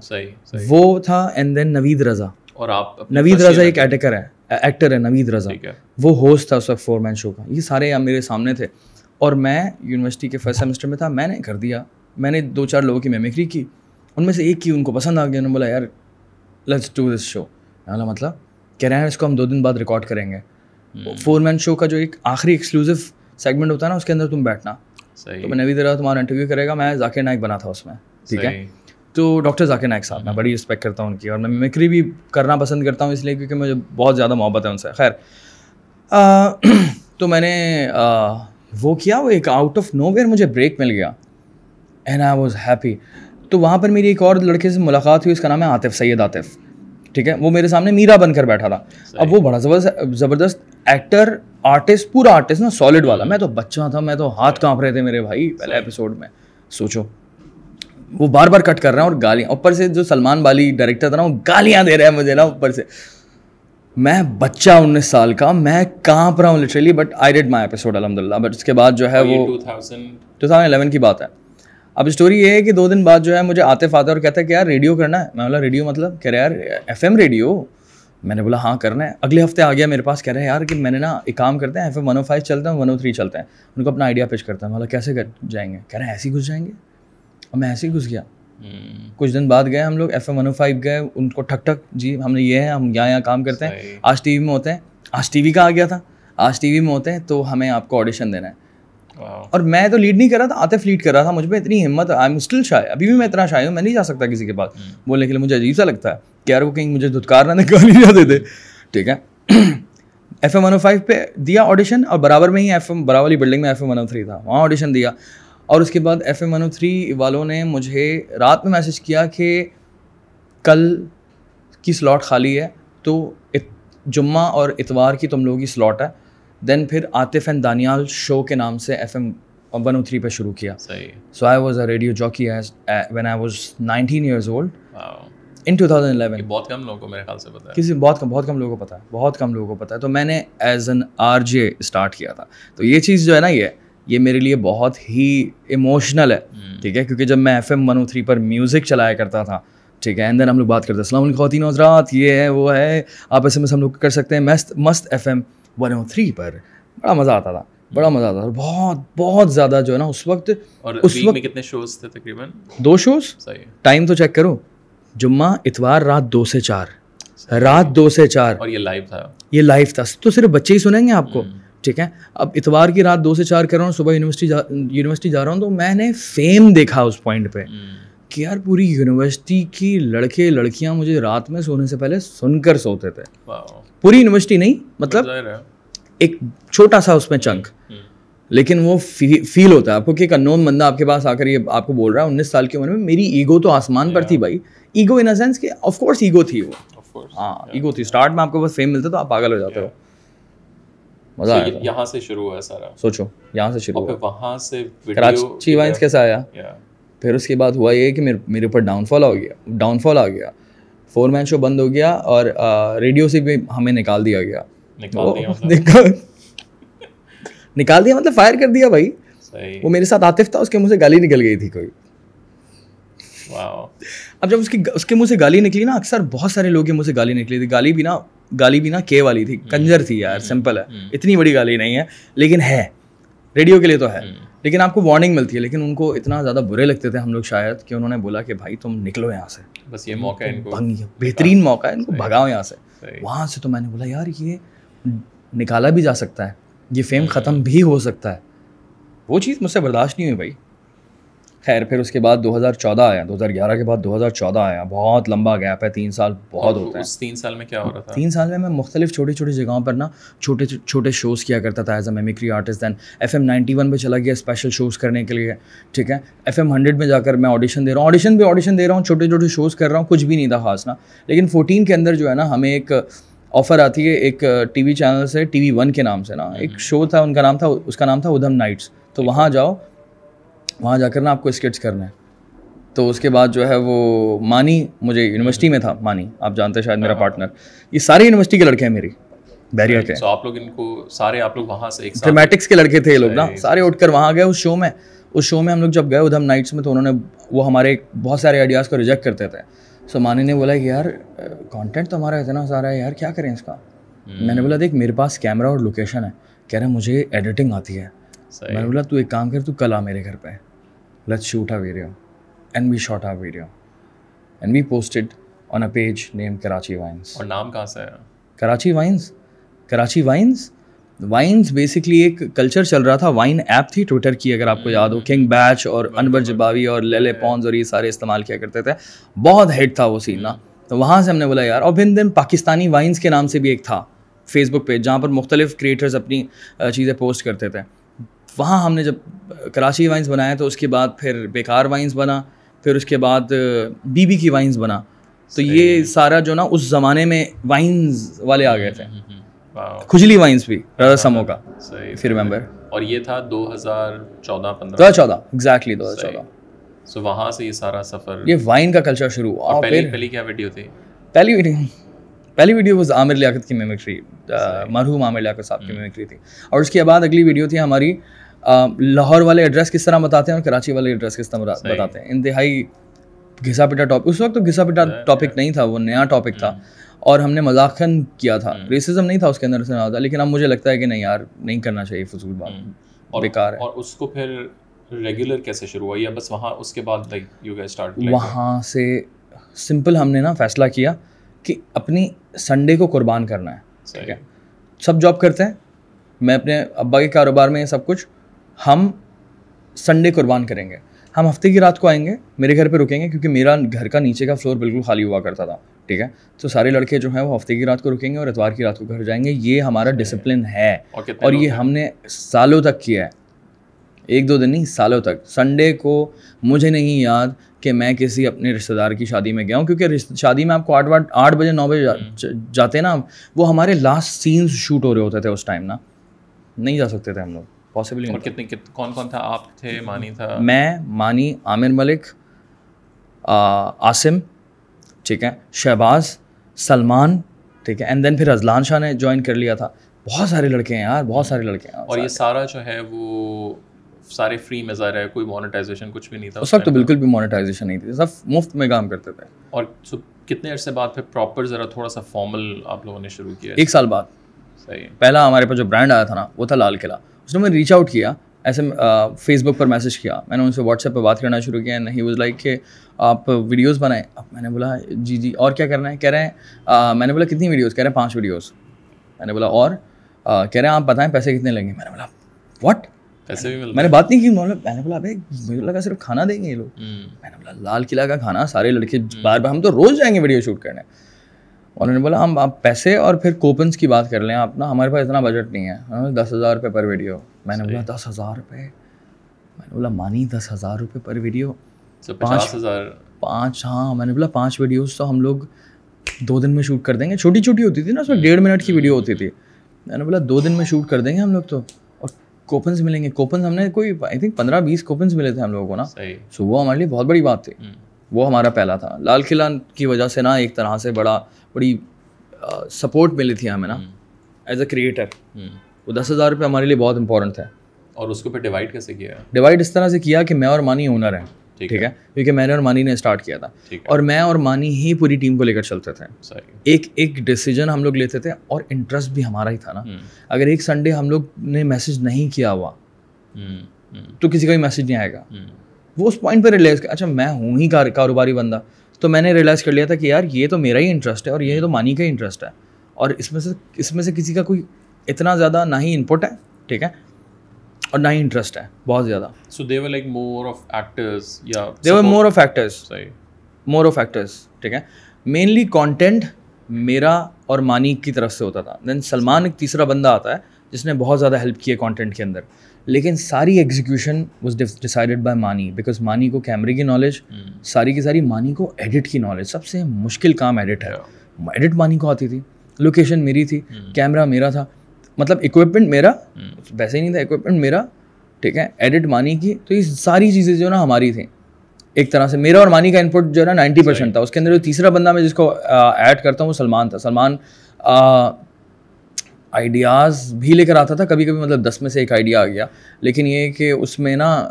S1: وہ تھا اینڈ دین نوید رضا۔ اور آپ نوید رضا ایک ایٹیکر ہے ایکٹر ہے نوید رضا۔ وہ ہوسٹ تھا اس وقت فور مین شو کا۔ یہ سارے میرے سامنے تھے۔ اور میں یونیورسٹی کے فرسٹ سیمسٹر میں تھا میں نے کر دیا۔ میں نے دو چار لوگوں کی میمیکری کی۔ ان میں سے ایک کی ان کو پسند آ گیا انہوں نے بولا یار لیٹس ڈو دس شو بولا مطلب کہہ رہے ہیں اس کو ہم دو دن بعد ریکارڈ کریں گے۔ فور مین شو کا جو ایک آخری ایکسکلوزو سیگمنٹ ہوتا ہے نا اس کے اندر تم بیٹھنا۔ تو میں نوید رہا تمہارا انٹرویو کرے گا میں ذاکر نائک بنا تھا اس میں ٹھیک ہے؟ تو ڈاکٹر ذاکر نائک صاحب میں بڑی رسپیکٹ کرتا ہوں ان کی اور میں میکری بھی کرنا پسند کرتا ہوں اس لیے کیونکہ مجھے بہت زیادہ محبت ہے ان سے۔ خیر۔ تو میں نے وہ کیا وہ ایک آؤٹ آف نو ویئر مجھے بریک مل گیا۔ اینڈ آئی واز ہیپی تو وہاں پر میری ایک اور لڑکے سے ملاقات ہوئی اس کا نام ہے عاطف سید عاطف۔ ٹھیک ہے؟ وہ میرے سامنے میرا بن کر بیٹھا تھا۔ اب وہ بڑا زبردست زبردست ایکٹر آرٹسٹ پورا آرٹسٹ نا سالڈ والا۔ میں تو بچہ تھا میں تو ہاتھ کانپ رہے تھے میرے بھائی پہلے ایپیسوڈ میں۔ سوچو۔ وہ بار بار کٹ کر رہے ہیں اور گالیاں اوپر سے جو سلمان بالی ڈائریکٹر تھا نا وہ گالیاں دے رہے ہیں مجھے نا اوپر سے۔ میں بچہ انیس سال کا میں کانپ رہا ہوں literally but I did my episode الحمد للہ بٹ اس کے بعد جو ہے وہ ٹو تھاؤزینڈ الیون کی بات ہے۔ اب اسٹوری یہ ہے کہ دو دن بعد جو ہے مجھے آتے فاتے اور کہتا ہے کہ یار ریڈیو کرنا ہے۔ میں بولا ریڈیو مطلب؟ کہہ رہے یار ایف ایم ریڈیو۔ میں نے بولا ہاں کرنا ہے۔ اگلے ہفتے آ گیا میرے پاس کہہ رہے ہیں یار کہ میں نے نا ایک کام کرتے ہیں F M one O five چلتے ہیں ون او تھری چلتے ہیں۔ ان کو اپنا آئیڈیا پیش کرتا ہے بولا کیسے جائیں گے؟ کہہ رہے ہیں ایسے ہی گھس جائیں گے۔ اور میں ایسے ہی گھس گیا۔ کچھ دن بعد گئے ہم لوگ F M one O five گئے۔ ان کو ٹھک ٹھک جی ہم نے یہ ہے ہم یہاں یہاں کام کرتے ہیں۔ آج ٹی وی میں ہوتے ہیں۔ آج ٹی وی کا آ گیا تھا؟ آج ٹی وی میں ہوتے ہیں تو ہمیں آپ کو آڈیشن دینا ہے۔ اور میں تو لیڈ نہیں کر رہا تھا آتے لیڈ کر رہا تھا مجھ میں اتنی ہمت آئی ایم اسٹل شائع ابھی بھی میں اتنا شائع ہوں میں نہیں جا سکتا کسی کے پاس۔ بولنے کے لیے مجھے عجیب سا لگتا ہے کہ یار وہ کہیں مجھے دھتکار نہ نکال ہی جاتے تھے ٹھیک ہے۔ F M one O five پہ دیا آڈیشن اور برابر میں ہی ایف ایم برابر والی بلڈنگ میں F M one O three تھا۔ وہاں آڈیشن دیا۔ اور اس کے بعد F M one O three والوں نے مجھے رات میں میسج کیا کہ کل کی سلاٹ خالی ہے تو جمعہ اور اتوار کی تم لوگوں کی سلاٹ ہے۔ دین پھر عاطف اینڈ دانیال شو کے نام سے F M one O three پہ شروع کیا. So I was a radio jockey when I was nineteen years old in two thousand eleven
S2: بہت کم لوگوں کو میرے خیال سے پتا ہے.
S1: کسی بہت کم بہت کم لوگوں کو پتا ہے. بہت کم لوگوں کو پتا ہے. تو میں نے as an R J start کیا تھا. تو یہ چیز جو ہے نا یہ یہ میرے لیے بہت ہی ایموشنل ہے. ٹھیک ہے؟ کیونکہ جب میں F M one O three پر میوزک چلایا کرتا تھا ٹھیک ہے؟ دین ہم لوگ بات کرتے ہیں السلام علیکم خواتین حضرات یہ ہے وہ ہے آپ ایس ایم ایس ہم لوگ کر سکتے ہیں مست مست F M one O three پر بڑا مزہ آتا تھا بڑا مزہ آتا تھا بہت بہت زیادہ جو ہے نا اس وقت
S2: اس وقت کتنے شوز تھے تقریباً؟
S1: دو شوز ٹائم تو چیک کرو۔ جمعہ اتوار رات دو سے چار۔ رات دو سے چار۔
S2: اور یہ لائیو تھا۔
S1: یہ لائیو تھا۔ تو صرف بچے ہی سنیں گے آپ کو۔ ٹھیک ہے؟ اب اتوار کی رات دو سے چار کر رہا ہوں صبح یونیورسٹی یونیورسٹی جا رہا ہوں تو میں نے فیم دیکھا اس پوائنٹ پہ۔ کہ یار پوری یونیورسٹی کی لڑکے لڑکیاں مجھے رات میں سونے سے پہلے سن کر سوتے تھے۔ پوری یونیورسٹی نہیں مطلب ایک چھوٹا سا اس میں چنک۔ لیکن وہ فیل ہوتا ہے۔ آپ کو کہ ایک انون بندہ آپ کے پاس آ کر یہ آپ کو بول رہا ہے انیس سال کی عمر میں میری ایگو تو آسمان پر تھی بھائی۔ ایگو ان سینس کہ آف کورس ایگو تھی وہ۔ ہاں ایگو تھی۔ اسٹارٹ میں آپ کو بس فیم ملتا تو آپ پاگل ہو جاتے ہو۔
S2: مزہ آیا۔ یہاں سے شروع ہوا سارا۔
S1: سوچو یہاں سے شروع
S2: ہوا۔ وہاں سے
S1: کراچی وائنس کیسا آیا؟ پھر اس کے بعد ہوا یہ کہ میرے اوپر ڈاؤن فال ہو گیا ڈاؤن فال آ گیا۔ فور مین شو بند ہو گیا اور ریڈیو سے بھی ہمیں نکال دیا گیا۔
S2: مطلب۔
S1: نکال دیا مطلب فائر کر دیا بھائی۔ وہ میرے ساتھ عاطف تھا اس کے منہ سے گالی نکل گئی تھی کوئی۔ اب جب اس کی اس کے منہ سے گالی نکلی نا اکثر بہت سارے لوگ کے منہ سے گالی نکلی تھی۔ گالی بھی نا گالی بھی نا کے والی تھی۔ کنجر تھی یار سمپل ہے۔ اتنی بڑی گالی نہیں ہے لیکن ہے۔ ریڈیو کے لیے تو ہے۔ لیکن آپ کو وارننگ ملتی ہے لیکن ان کو اتنا زیادہ برے لگتے تھے ہم لوگ شاید کہ انہوں نے بولا کہ بھائی تم نکلو یہاں سے۔
S2: بس یہ موقع
S1: بہترین موقع ہے ان کو بھگاؤ یہاں سے۔ وہاں سے تو میں نے بولا یار یہ نکالا بھی جا سکتا ہے یہ فیم ختم بھی ہو سکتا ہے۔ وہ چیز مجھ سے برداشت نہیں ہوئی بھائی۔ خیر پھر اس کے بعد دو ہزار چودہ آیا دو ہزار گیارہ کے بعد دو ہزار چودہ آیا بہت لمبا گیپ ہے تین سال بہت ہوتا ہے
S2: تین سال میں کیا ہو رہا تھا؟
S1: تین سال میں میں مختلف چھوٹی چھوٹی جگہوں پر نا چھوٹے چھوٹے شوز کیا کرتا تھا as a mimicry artist then FM ninety one one پہ چلا گیا اسپیشل شوز کرنے کے لیے ٹھیک ہے؟ ایف ایم ہنڈریڈ میں جا کر میں آڈیشن دے رہا ہوں آڈیشن بھی آڈیشن دے رہا ہوں چھوٹے چھوٹے شوز کر رہا ہوں کچھ بھی نہیں تھا خاص نا۔ لیکن فورٹین کے اندر جو ہے نا ہمیں ایک آفر آتی ہے ایک ٹی وی چینل سے ٹی وی ون کے نام سے نا۔ ایک شو تھا ان کا نام تھا اس کا نام تھا ادھم نائٹس۔ تو وہاں جاؤ وہاں جا کر نا آپ کو اسکٹس کرنا ہے تو اس کے بعد جو ہے وہ مانی مجھے یونیورسٹی میں تھا مانی آپ جانتے ہیں شاید میرا پارٹنر۔ یہ سارے یونیورسٹی کے لڑکے ہیں میری بیریا کے۔
S2: آپ لوگ ان کو سارے آپ لوگ وہاں سے
S1: ڈرامیٹکس کے لڑکے تھے یہ لوگ نا۔ سارے اٹھ کر وہاں گئے اس شو میں۔ اس شو میں ہم لوگ جب گئے ادھم نائٹس میں تو انہوں نے وہ ہمارے بہت سارے آئیڈیاز کو ریجیکٹ کرتے تھے۔ سو مانی نے بولا کہ یار کانٹینٹ تو ہمارا اتنا سارا ہے یار کیا کریں اس کا؟ میں نے بولا دیکھ میرے پاس کیمرہ اور لوکیشن ہے۔ کہہ رہے مجھے ایڈیٹنگ آتی ہے۔ میں نے بولا تو ایک کام کر تو کل آ میرے گھر پہ۔ Let's shoot a video and we shot a video and we posted on a page name Karachi vines
S2: اور نام کہاں سے ہے؟
S1: Karachi vines Karachi vines vines basically ایک کلچر چل رہا تھا وائن ایپ تھی ٹویٹر کی اگر آپ کو یاد ہو۔ کنگ بیچ اور انور جباوی اور لیلے پونز اور یہ سارے استعمال کیا کرتے تھے۔ بہت ہیٹ تھا وہ سین نا۔ تو وہاں سے ہم نے بولا یار اور پھر دن پاکستانی وائنس کے نام سے بھی ایک تھا فیس بک پہ جہاں پر مختلف کریٹرز اپنی چیزیں پوسٹ کرتے تھے۔ وہاں ہم نے جب کراچی وائنس بنایا تو اس کے بعد پھر بیکار وائنس بنا پھر اس کے بعد بی بی کی وائنس بنا۔ تو یہ سارا جو نا اس زمانے میں وائنس والے آ گئے تھے۔ کھجلی وائنس بھی رضا سمو کا۔ پھر ریمبر
S2: اور یہ تھا دو ہزار چودہ پندرہ۔
S1: دو ہزار چودہ ایگزیکٹلی دو ہزار چودہ۔
S2: سو وہاں سے یہ سارا سفر۔
S1: یہ وائن کا کلچر شروع
S2: ہوا۔ پہلی پہلی کیا ویڈیو تھی؟
S1: پہلی ویڈیو پہلی ویڈیو واز عامر لیاقت کی میمکری مرحوم عامر لیاقت صاحب کی میمکری تھی۔ اور اس کے بعد اگلی ویڈیو تھی ہماری لاہور والے ایڈریس کس طرح بتاتے ہیں اور کراچی والے ایڈریس کس طرح بتاتے ہیں؟ انتہائی گھسا پٹا ٹاپک اس وقت تو گھسا پٹا ٹاپک نہیں تھا وہ نیا ٹاپک تھا۔ اور ہم نے مذاقن کیا تھا۔ ریسزم نہیں تھا اس کے اندر سے لیکن اب مجھے لگتا ہے کہ نہیں یار نہیں کرنا چاہیے فضول بات۔ بیکار ہے۔
S2: اور اس کو پھر ریگولر کیسے شروع ہوا؟ یا بس وہاں اس کے بعد لائک یو گیس اسٹارٹ
S1: وہاں سے سمپل ہم نے نا فیصلہ کیا کہ اپنی سنڈے کو قربان کرنا ہے ٹھیک ہے؟ سب جاب کرتے ہیں میں اپنے ابا کے کاروبار میں سب کچھ ہم سنڈے قربان کریں گے۔ ہم ہفتے کی رات کو آئیں گے میرے گھر پہ رکیں گے کیونکہ میرا گھر کا نیچے کا فلور بالکل خالی ہوا کرتا تھا ٹھیک ہے؟ تو سارے لڑکے جو ہیں وہ ہفتے کی رات کو رکیں گے اور اتوار کی رات کو گھر جائیں گے۔ یہ ہمارا ڈسپلن ہے۔ اور یہ ہم نے سالوں تک کیا ہے۔ ایک دو دن نہیں سالوں تک۔ سنڈے کو مجھے نہیں یاد کہ میں کسی اپنے رشتہ دار کی شادی میں گیا ہوں کیونکہ شادی میں آپ کو آٹھ واٹ آٹھ بجے نو بجے جاتے نا وہ ہمارے لاسٹ سینس شوٹ ہو رہے ہوتے تھے اس ٹائم نا۔ نہیں جا سکتے تھے ہم لوگ۔ پاسبل
S2: کون کون تھا آپ تھے؟ مانی تھا؟
S1: میں مانی عامر ملک عاصم ٹھیک ہے شہباز سلمان ٹھیک ہے اینڈ دین پھر ازلان شاہ نے جوائن کر لیا تھا۔ بہت سارے لڑکے ہیں یار بہت سارے لڑکے ہیں۔
S2: اور یہ سارا جو ہے وہ سارے فری میں ظاہر ہے کوئی مانیٹائزیشن کچھ بھی نہیں تھا
S1: اس وقت تو بالکل بھی مانیٹائزیشن نہیں تھی سب مفت میں کام کرتے تھے۔
S2: اور کتنے عرصے بعد پھر پراپر ذرا تھوڑا سا فارمل آپ لوگوں نے شروع کیا
S1: ایک سال بعد۔
S2: صحیح
S1: پہلا ہمارے پاس جو برانڈ آیا تھا نا وہ تھا لال قلعہ۔ اس نے میں ریچ آؤٹ کیا ایسے فیس بک پر میسج کیا۔ میں نے ان سے واٹس ایپ پہ بات کرنا شروع کیا نہیں واز لائک کہ آپ ویڈیوز بنائیں۔ اب میں نے بولا جی جی اور کیا کرنا ہے؟ کہہ رہے ہیں میں نے بولا کتنی ویڈیوز کہہ رہے ہیں پانچ ویڈیوز میں نے بولا اور؟ کہہ رہے ہیں آپ بتائیں پیسے کتنے لیں گے میں نے بولا واٹ پیسے بھی میں نے بات نہیں کی میں نے بولا بھائی مجھے لگا صرف کھانا دیں گے یہ لوگ۔ میں نے بولا لال قلعہ کا کھانا سارے لڑکے بار بار ہم تو روز جائیں گے ویڈیو شوٹ کرنے۔ انہوں نے بولا ہم آپ پیسے اور پھر کوپنس کی بات کر لیں آپ نا ہمارے پاس اتنا بجٹ نہیں ہے۔ دس ہزار روپے پر ویڈیو میں نے بولا دس ہزار روپے؟ میں نے بولا مانی دس ہزار روپے پر ویڈیو
S2: پانچ ہزار۔
S1: پانچ ہاں میں نے بولا پانچ ویڈیوز تو ہم لوگ دو دن میں شوٹ کر دیں گے۔ چھوٹی چھوٹی ہوتی تھی نا اس میں ڈیڑھ منٹ کی ویڈیو ہوتی تھی۔ میں نے بولا دو دن میں شوٹ کر دیں گے ہم لوگ تو۔ اور کوپنس ملیں گے۔ کوپنس ہم نے کوئی آئی تھنک پندرہ بیس کوپنس ملے تھے ہم لوگوں کو نا۔ سو وہ ہمارے لیے بہت بڑی بات تھی۔ وہ ہمارا پہلا تھا۔ لال قلعہ کی وجہ سے نا ایک طرح سے بڑا بڑی سپورٹ ملی تھی ہمیں نا۔ ایز اے کریٹر وہ دس ہزار روپے ہمارے لیے بہت امپورٹنٹ ہے
S2: اور اس کو پھر ڈیوائڈ کیسے کیا؟
S1: ڈیوائڈ اس طرح سے کیا کہ میں اور مانی اونر ہیں۔ ٹھیک ہے۔ کیونکہ میں نے اور مانی نے اسٹارٹ کیا تھا۔ اور میں اور مانی ہی پوری ٹیم کو لے کر چلتے تھے۔ ایک ایک ڈیسیجن ہم لوگ لیتے تھے اور انٹرسٹ بھی ہمارا ہی تھا نا۔ اگر ایک سنڈے ہم لوگ نے میسج نہیں کیا ہوا تو کسی کا بھی میسج نہیں آئے گا۔ وہ اس پوائنٹ پہ ریلائز کیا اچھا میں ہوں ہی کاروباری بندہ۔ تو میں نے ریلائز کر لیا تھا کہ یار یہ تو میرا ہی انٹرسٹ ہے اور یہ تو مانی کا ہی انٹرسٹ ہے۔ اور اس میں سے اس میں سے کسی کا کوئی اتنا زیادہ نہ ہی انپٹ ہے ٹھیک ہے؟ اور نہ ہی انٹرسٹ ہے بہت زیادہ۔
S2: So they're like more of actors یا
S1: they're more of actors more of actors ٹھیک ہے؟ مینلی کانٹینٹ میرا اور مانی کی طرف سے ہوتا تھا۔ دین سلمان ایک تیسرا بندہ آتا ہے جس نے بہت زیادہ ہیلپ کی ہے کانٹینٹ کے اندر۔ لیکن ساری execution was decided by money because money کو کیمرے کی نالج ساری کی ساری مانی کو ایڈٹ کی نالج سب سے مشکل کام ایڈٹ ہے۔ ایڈٹ مانی کو آتی تھی۔ لوکیشن میری تھی کیمرہ میرا تھا۔ مطلب اکوپمنٹ میرا ویسے ہی نہیں تھا اکوپمنٹ میرا ٹھیک ہے؟ ایڈٹ مانی کی تو یہ ساری چیزیں جو نا ہماری تھیں۔ ایک طرح سے میرا اور مانی کا انپٹ جو ہے نا نائنٹی پرسینٹ تھا۔ اس کے اندر جو تیسرا بندہ میں جس کو ایڈ کرتا ہوں وہ سلمان تھا۔ سلمان آئیڈیاز بھی لے کر آتا تھا کبھی کبھی مطلب دس میں سے ایک آئیڈیا آ گیا۔ لیکن یہ کہ اس میں نا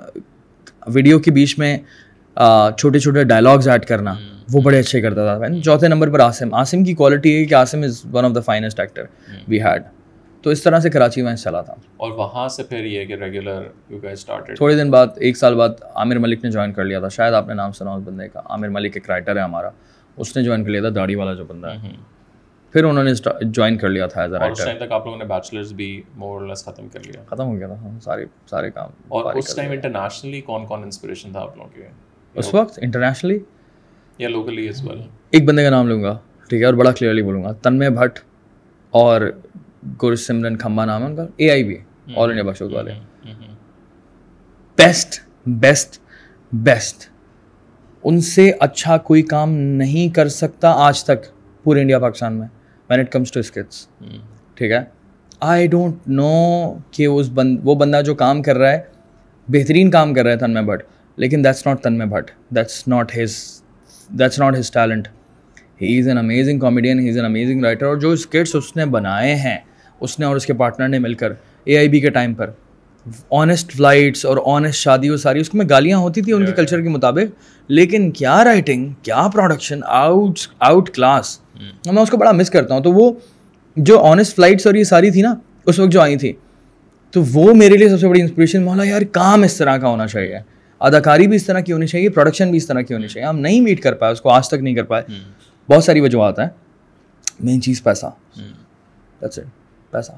S1: ویڈیو کے بیچ میں چھوٹے چھوٹے ڈائلاگز ایڈ کرنا وہ بڑے اچھے کرتا تھا۔ چوتھے نمبر پر آسم آسم کی کوالٹی ہے کہ Asim is one of the finest actor we had تو اس طرح سے کراچی میں چلا تھا۔
S2: اور وہاں سے پھر یہ کہ ریگولر
S1: تھوڑے دن بعد ایک سال بعد عامر ملک نے جوائن کر لیا تھا۔ شاید آپ نے نام سنا اس بندے کا۔ عامر ملک ایک رائٹر ہے ہمارا۔ اس نے جوائن کر لیا تھا داڑھی والا جو بندہ ہے۔ پھر انہوں نے جوائن کر لیا تھا ایز اے رائٹر
S2: ٹائم تک آپ لوگوں نے بیچلرز بھی مور لیس ختم کر لیا۔
S1: ختم ہو گیا تھا سارے سارے کام
S2: اور اس ٹائم انٹرنیشنلی کون کون انسپریشن تھا آپ لوگوں کے؟
S1: اس وقت انٹرنیشنلی
S2: یا لوکلی از ویل
S1: ایک بندے کا نام لوں گا ٹھیک ہے اور بڑا کلیئرلی بولوں گا تنمے بھٹ اور گر سمرن کھمبا نام ہے ان کا اے آئی بی آل انڈیا بخش والے۔ بیسٹ بیسٹ بیسٹ ان سے اچھا کوئی کام نہیں کر سکتا آج تک پورے انڈیا پاکستان میں۔ When it comes to skits ٹھیک ہے؟ آئی ڈونٹ نو کہ اس بند وہ بندہ جو کام کر رہا ہے بہترین کام کر رہا ہے تنمے بھٹ لیکن that's not Tanmay Bhat that's not his that's not his talent he is an amazing comedian he is an amazing writer اور جو اسکٹس اس نے بنائے ہیں اس نے اور اس کے پارٹنر نے مل کر اے آئی بی کے ٹائم پر آنیسٹ فلائٹس اور آنیسٹ شادی وہ ساری اس میں گالیاں ہوتی تھیں ان کے کلچر کے مطابق لیکن کیا رائٹنگ کیا پروڈکشن آؤٹ آؤٹ کلاس میں اس کو بڑا مس کرتا ہوں۔ تو وہ جو آنیسٹ فلائٹس اور یہ ساری تھی نا اس وقت جو آئی تھی تو وہ میرے لیے سب سے بڑی انسپریشن مولا یار کام اس طرح کا ہونا چاہیے۔ اداکاری بھی اس طرح کی ہونی چاہیے پروڈکشن بھی اس طرح کی ہونی چاہیے۔ ہم نہیں میٹ کر پائے اس کو آج تک نہیں کر پائے۔ بہت ساری وجوہات ہیں۔ مین چیز پیسہ۔ پیسہ۔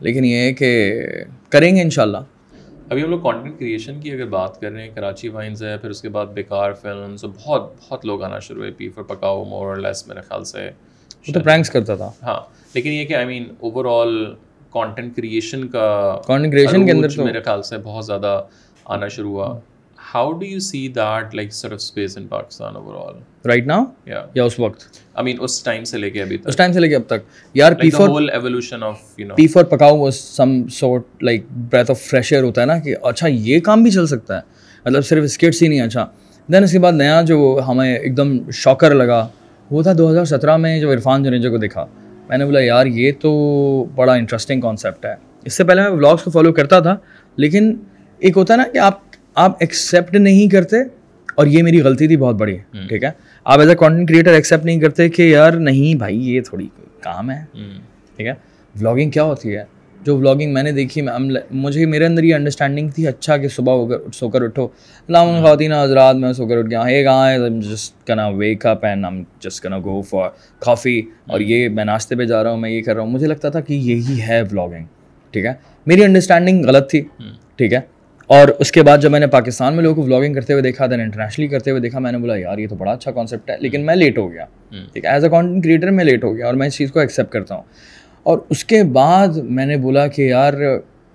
S1: لیکن یہ ہے کہ کریں گے ان شاء اللہ
S2: ابھی ہم لوگ کانٹینٹ کریشن کی اگر بات کر رہے ہیں کراچی وائنز ہے پھر اس کے بعد بیکار فلمس بہت بہت لوگ آنا شروع ہوئے پی فور پکاؤ مور اور لیس میرے خیال سے۔
S1: تو پرینکس کرتا تھا۔
S2: ہاں لیکن یہ کہ I mean overall content creation کا
S1: کانٹینٹ کریشن کے اندر
S2: میرے خیال سے بہت زیادہ آنا شروع ہوا۔ How do you see that like sort of space in Pakistan overall
S1: right now یا اس وقت
S2: آئی مین اس ٹائم سے لے کے ابھی تک
S1: اس ٹائم سے لے کے اب تک یار P four
S2: whole evolution of you know
S1: P four Pakao was some sort like breath of fresh air ہوتا ہے نا کہ اچھا یہ کام بھی چل سکتا ہے مطلب صرف اسکٹس ہی نہیں اچھا دین اس کے بعد نیا جو ہمیں ایک دم شوکر لگا وہ تھا دو ہزار سترہ میں جو عرفان جنیجا کو دیکھا میں نے بولا یار یہ تو بڑا انٹرسٹنگ کانسیپٹ ہے اس سے پہلے میں بلاگس کو فالو کرتا تھا لیکن ایک ہوتا ہے نا کہ آپ آپ ایکسیپٹ نہیں کرتے اور یہ میری غلطی تھی بہت بڑی ٹھیک ہے؟ آپ as a content creator accept نہیں کرتے کہ یار نہیں بھائی یہ تھوڑی کام ہے ٹھیک ہے؟ ولاگنگ کیا ہوتی ہے؟ جو ولاگنگ میں نے دیکھی مجھے میرے اندر یہ انڈرسٹینڈنگ تھی اچھا کہ صبح ہو کر سو کر اٹھو۔ السلام خواتین حضرات میں سو کر اٹھ گیا۔ ہے کہاں ہے؟ Just kinda wake up and ہم جسٹ کنا گو فار کافی اور یہ میں ناشتے پہ جا رہا ہوں میں یہ کر رہا ہوں۔ مجھے لگتا تھا کہ یہی ہے ولاگنگ ٹھیک ہے؟ میری انڈرسٹینڈنگ غلط تھی ٹھیک ہے؟ اور اس کے بعد جب میں نے پاکستان میں لوگوں کو ولاگنگ کرتے ہوئے دیکھا دین انٹرنیشنلی کرتے ہوئے دیکھا میں نے بولا یار یہ تو بڑا اچھا کانسیپٹ ہے. لیکن میں لیٹ ہو گیا. ٹھیک ہے ایز اے کانٹینٹ کریٹر میں لیٹ ہو گیا اور میں اس چیز کو ایکسیپٹ کرتا ہوں. اور اس کے بعد میں نے بولا کہ یار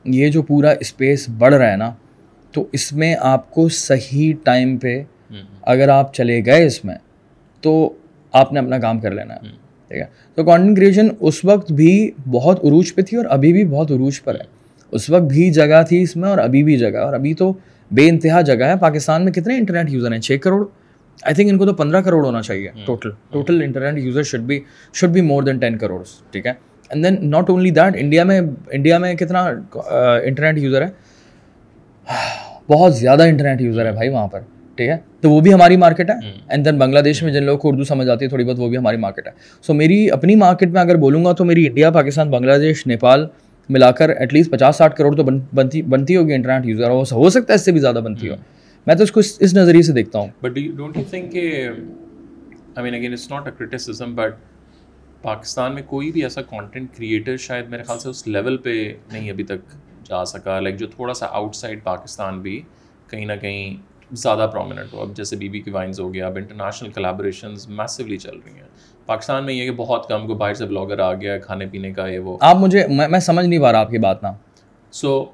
S1: یہ جو پورا اسپیس بڑھ رہا ہے نا تو اس میں آپ کو صحیح ٹائم پہ اگر آپ چلے گئے اس میں تو آپ نے اپنا کام کر لینا ہے. ٹھیک ہے. تو کانٹینٹ کریشن اس وقت بھی بہت عروج پہ تھی اور ابھی بھی بہت عروج پر ہے. اس وقت بھی جگہ تھی اس میں اور ابھی بھی جگہ اور ابھی تو بے انتہا جگہ ہے۔ پاکستان میں کتنے انٹرنیٹ یوزر ہیں؟ چھ کروڑ۔ آئی تھنک ان کو تو پندرہ کروڑ ہونا چاہیے۔ Total total internet user should be should be more than ten crore ٹھیک ہے؟ And then not only that India میں انڈیا میں کتنا انٹرنیٹ یوزر ہے؟ بہت زیادہ انٹرنیٹ یوزر ہے بھائی وہاں پر ٹھیک ہے؟ تو وہ بھی ہماری مارکیٹ ہے۔ اینڈ دین بنگلہ دیش میں جن لوگوں کو اردو سمجھ آتی ہے تھوڑی بہت وہ بھی ہماری مارکیٹ ہے۔ سو میری اپنی مارکیٹ میں اگر بولوں گا تو میری انڈیا پاکستان بنگلہ دیش نیپال ملا کر ایٹ لیسٹ پچاس ساٹھ کروڑ تو بنتی بنتی ہوگی انٹرنیٹ یوزر ہو سکتا ہے اس سے بھی زیادہ بنتی ہو۔ میں تو اس کو اس نظریے سے دیکھتا ہوں۔
S2: بٹ ڈونٹ یو تھنک کہ I mean again it's not a criticism but Pakistan میں کوئی بھی ایسا کانٹینٹ کریٹر شاید میرے خیال سے اس لیول پہ نہیں ابھی تک جا سکا۔ لائک جو تھوڑا سا آؤٹ سائڈ پاکستان بھی کہیں نہ کہیں زیادہ پرومیننٹ ہو۔ اب جیسے بی بی کی وائنز ہو گیا اب انٹرنیشنل کلیبوریشنز میسولی چل رہی ہیں۔ پاکستان میں یہ کہ بہت کم کو باہر سے بلاگر آ گیا کھانے پینے کا یہ وہ۔
S1: آپ مجھے میں سمجھ نہیں پا رہا آپ کی بات نا۔
S2: سو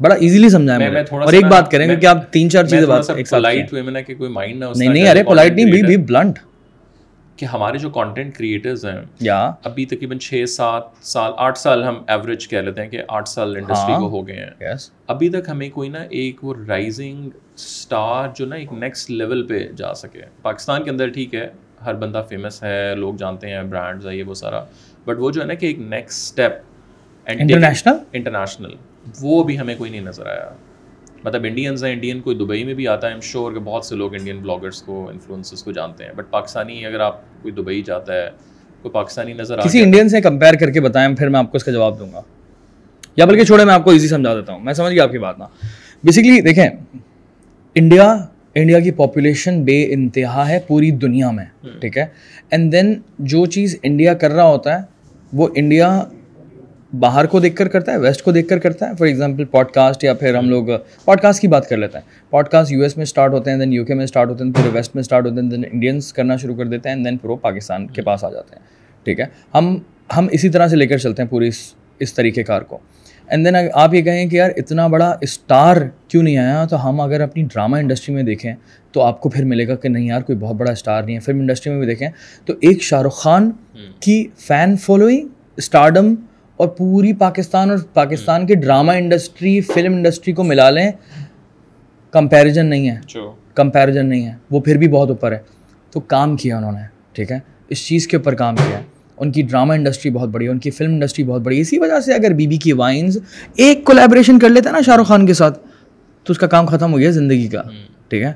S1: بڑا ایزیلی سمجھا ہے اور ایک بات کریں گے کہ آپ تین چار چیزیں بات ایک ساتھ
S2: پولائٹ وے میں کہ کوئی مائنڈ نہ
S1: نہیں نہیں ارے پولائٹ نہیں بھی بھی بلنٹ
S2: کہ ہمارے جو کانٹینٹ کریٹرز ہیں
S1: یا۔
S2: ابھی تقریباً چھ سات سال آٹھ سال ہم ایوریج کہہ لیتے ہیں کہ آٹھ سال انڈسٹری کو ہو گئے ہیں۔ ابھی تک ہمیں کوئی نا ایک وہ رائزنگ اسٹار جو نا ایک نیکسٹ لیول پہ جا سکے۔ پاکستان کے اندر ٹھیک ہے۔ ہر بندہ فیمس ہے لوگ جانتے ہیں برانڈز ہے یہ وہ سارا۔ بٹ وہ جو ہے نا کہ ایک نیکسٹ اسٹیپ
S1: انٹرنیشنل
S2: انٹرنیشنل وہ بھی ہمیں کوئی نہیں نظر آیا۔ مطلب انڈینز ہیں انڈین کوئی دبئی میں بھی آتا ہے ایم شور کہ بہت سے لوگ انڈین بلاگرس کو انفلوئنسز کو جانتے ہیں۔ بٹ پاکستانی اگر آپ کوئی دبئی جاتا ہے کوئی پاکستانی نظر
S1: کسی انڈین سے کمپیئر کر کے بتائیں پھر میں آپ کو اس کا جواب دوں گا۔ یا بلکہ چھوڑے میں آپ کو ایزی سمجھا دیتا ہوں۔ میں سمجھ گیا آپ کی بات نا۔ بیسکلی دیکھیں انڈیا انڈیا کی پاپولیشن بے انتہا ہے پوری دنیا میں ٹھیک ہے؟ اینڈ دین جو چیز انڈیا کر رہا ہوتا ہے وہ انڈیا باہر کو دیکھ کر کرتا ہے ویسٹ کو دیکھ کر کرتا ہے۔ فار ایگزامپل پوڈ کاسٹ یا پھر ہم لوگ پوڈ کاسٹ کی بات کر لیتے ہیں۔ پوڈ کاسٹ یو ایس میں اسٹارٹ ہوتے ہیں دین یو کے میں اسٹارٹ ہوتے ہیں پورے ویسٹ میں اسٹارٹ ہوتے ہیں دین انڈینس کرنا شروع کر دیتے ہیں دین پھر وہ پاکستان کے پاس آ جاتے ہیں۔ ٹھیک ہے؟ ہم ہم اسی طرح سے لے کر چلتے ہیں پوری اس اس طریقہ کار کو۔ اینڈ دین آپ یہ کہیں کہ یار اتنا بڑا اسٹار کیوں نہیں آیا؟ تو ہم اگر اپنی ڈرامہ انڈسٹری میں دیکھیں تو آپ کو پھر ملے گا کہ نہیں یار کوئی بہت بڑا اسٹار نہیں ہے۔ فلم انڈسٹری میں بھی دیکھیں تو ایک شاہ رخ خان کی فین فالوئنگ اسٹارڈم اور پوری پاکستان اور پاکستان کی ڈرامہ انڈسٹری فلم انڈسٹری کو ملا لیں کمپیریزن نہیں ہے۔ کمپیریزن نہیں ہے۔ وہ پھر بھی بہت اوپر ہے۔ تو کام کیا انہوں نے ٹھیک ہے؟ اس چیز کے اوپر کام کیا۔ ہے ان کی ڈرامہ انڈسٹری بہت بڑی ہے ان کی فلم انڈسٹری بہت بڑی ہے۔ اسی وجہ سے اگر بی بی کی وائنز ایک کولیبریشن کر لیتا ہے نا شاہ رخ خان کے ساتھ تو اس کا کام ختم ہو گیا زندگی کا ٹھیک ہے؟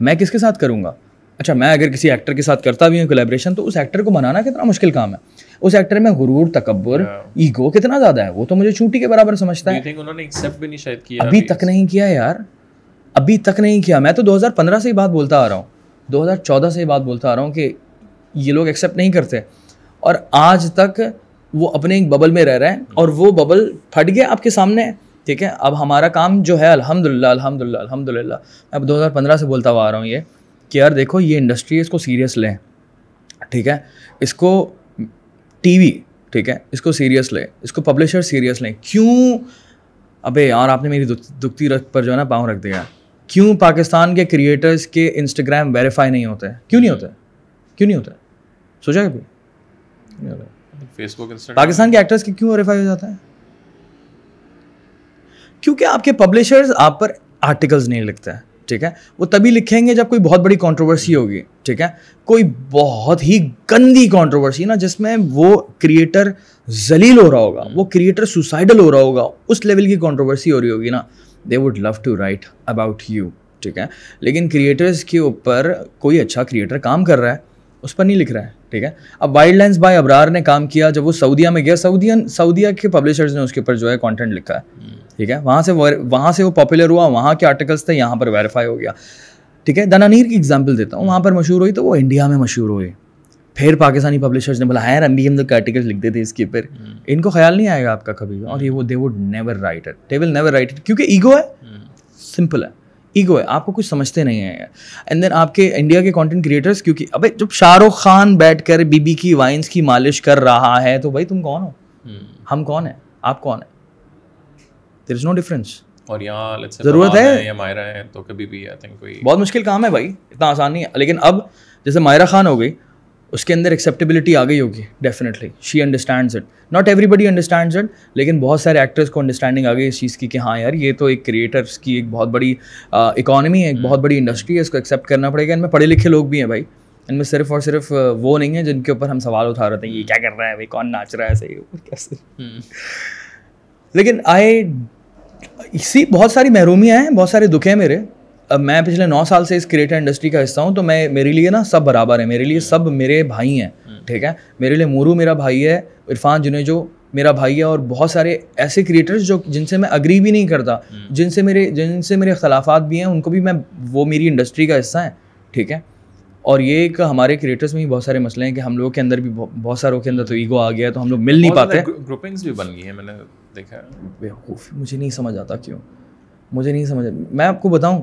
S1: میں کس کے ساتھ کروں گا؟ اچھا میں اگر کسی ایکٹر کے ساتھ کرتا بھی ہوں کولیبریشن تو اس ایکٹر کو بنانا کتنا مشکل کام ہے۔ اس ایکٹر میں غرور تکبر ایگو کتنا زیادہ ہے؟ وہ تو مجھے چوٹی کے برابر سمجھتا ہے۔ ابھی تک نہیں کیا یار۔ ابھی تک نہیں کیا۔ میں تو دو ہزار پندرہ سے ہی بات بولتا آ رہا ہوں۔ دو ہزار چودہ سے ہی بات بولتا آ رہا ہوں کہ یہ لوگ ایکسیپٹ نہیں کرتے۔ اور آج تک وہ اپنے ایک ببل میں رہ رہے ہیں اور وہ ببل پھٹ گیا آپ کے سامنے۔ ٹھیک ہے؟ اب ہمارا کام جو ہے الحمد للہ الحمد للہ الحمد للہ میں اب دو ہزار پندرہ سے بولتا ہوا آ رہا ہوں یہ کہ یار دیکھو، یہ انڈسٹری اس کو سیریس لیں۔ ٹھیک ہے؟ اس کو ٹی وی، ٹھیک ہے؟ اس کو سیریس لیں۔ اس کو پبلشر سیریس لیں۔ کیوں؟ ابے یار، آپ نے میری دکھتی رکھ پر جو ہے نا پاؤں رکھ دیا۔ کیوں پاکستان کے کریٹرس کے انسٹاگرام ویریفائی نہیں ہوتے؟ کیوں نہیں ہوتے؟ کیوں نہیں ہوتا سوچا کہ فیس بک پاکستان کے ایکٹرس کے کیوں ویریفائی ہو جاتا ہے؟ کیونکہ آپ کے پبلشرز آپ پر آرٹیکلز نہیں لکھتے ہیں، ٹھیک ہے؟ وہ تبھی لکھیں گے جب کوئی بہت بڑی کانٹروورسی ہوگی، ٹھیک ہے؟ کوئی بہت ہی گندی کانٹروورسی نا، جس میں وہ کریٹر ذلیل ہو رہا ہوگا، وہ کریٹر سوسائڈل ہو رہا ہوگا، اس لیول کی کانٹروورسی ہو رہی ہوگی، نا۔ They would love to write about you ٹھیک ہے؟ لیکن کریٹرس کے اوپر کوئی اچھا کریٹر کام کر رہا ہے، اس پر نہیں لکھ رہا ہے۔ ٹھیک ہے؟ اب وائلڈ لائنس بائی ابرار نے کام کیا جب وہ سعودیہ میں گیا سعودیہ سعودیہ کے پبلشرز نے اس کے اوپر جو ہے کانٹینٹ لکھا ہے۔ ٹھیک ہے؟ وہاں سے وہاں سے وہ پاپولر ہوا وہاں کے آرٹیکلس تھے یہاں پر ویریفائی ہو گیا۔ ٹھیک ہے؟ دنانیر کی ایگزامپل دیتا ہوں۔ وہاں پر مشہور ہوئی تو وہ انڈیا میں مشہور ہوئی۔ پھر پاکستانی پبلشرز نے بولا ہاں ہم بھی ہم لوگ آرٹیکل لکھ دیتے اس کے اوپر۔ ان کو خیال نہیں آئے گا آپ کا کبھی اور یہ وہ they would never write it they will never write it کیونکہ ایگو ہے۔ سمپل ہے۔ ایگو ہے آپ کو کچھ سمجھتے نہیں ہیں۔ اینڈ دین آپ کے انڈیا کے کانٹینٹ کریٹرس کیونکہ ابھی جب شاہ رخ خان بیٹھ کر بی بی کی وائنس کی مالش کر رہا ہے تو بھائی تم کون ہو؟ ہم۔ کون ہیں؟ آپ کون ہیں؟ دیر از نو ڈفرینس
S2: اور یہاں ضرورت ہے؟ تو کبھی بھی
S1: بہت مشکل کام ہے بھائی اتنا آسان نہیں ہے۔ لیکن اب جیسے مائرہ خان ہو گئی اس کے اندر ایکسیپٹیبلٹی آ گئی ہوگی definitely she understands it not everybody understands it لیکن بہت سارے ایکٹرس کو انڈرسٹینڈنگ آ گئی اس چیز کی کہ ہاں یار یہ تو ایک کریٹرس کی ایک بہت بڑی اکانومی ہے ایک بہت بڑی انڈسٹری ہے اس کو ایکسیپٹ کرنا پڑے گا۔ ان میں پڑھے لکھے لوگ بھی ہیں بھائی۔ ان میں صرف اور صرف وہ نہیں ہیں جن کے اوپر ہم سوال اٹھا رہے تھے یہ کیا کر رہا ہے بھائی؟ کون ناچ رہا ہے؟ صحیح کیسے لیکن آئی اسی بہت ساری محرومیاں ہیں بہت سارے دکھ ہیں میرے۔ اب میں پچھلے نو سال سے اس کریٹر انڈسٹری کا حصہ ہوں تو میں میرے لیے نا سب برابر ہیں۔ میرے لیے سب میرے بھائی ہیں ٹھیک ہے؟ میرے لیے مورو میرا بھائی ہے عرفان جنہیں جو میرا بھائی ہے اور بہت سارے ایسے کریٹرز جو جن سے میں اگری بھی نہیں کرتا جن سے میرے جن سے میرے اختلافات بھی ہیں ان کو بھی میں وہ میری انڈسٹری کا حصہ ہیں ٹھیک ہے؟ اور یہ ایک ہمارے کریٹرس میں بھی بہت سارے مسئلے ہیں کہ ہم لوگوں کے اندر بھی بہت ساروں کے اندر تو ایگو آ گیا تو ہم لوگ مل نہیں پاتے۔
S2: گروپنگس بھی بن گئی ہیں میں نے دیکھا
S1: مجھے نہیں سمجھ آتا کیوں؟ مجھے نہیں سمجھ میں آپ کو بتاؤں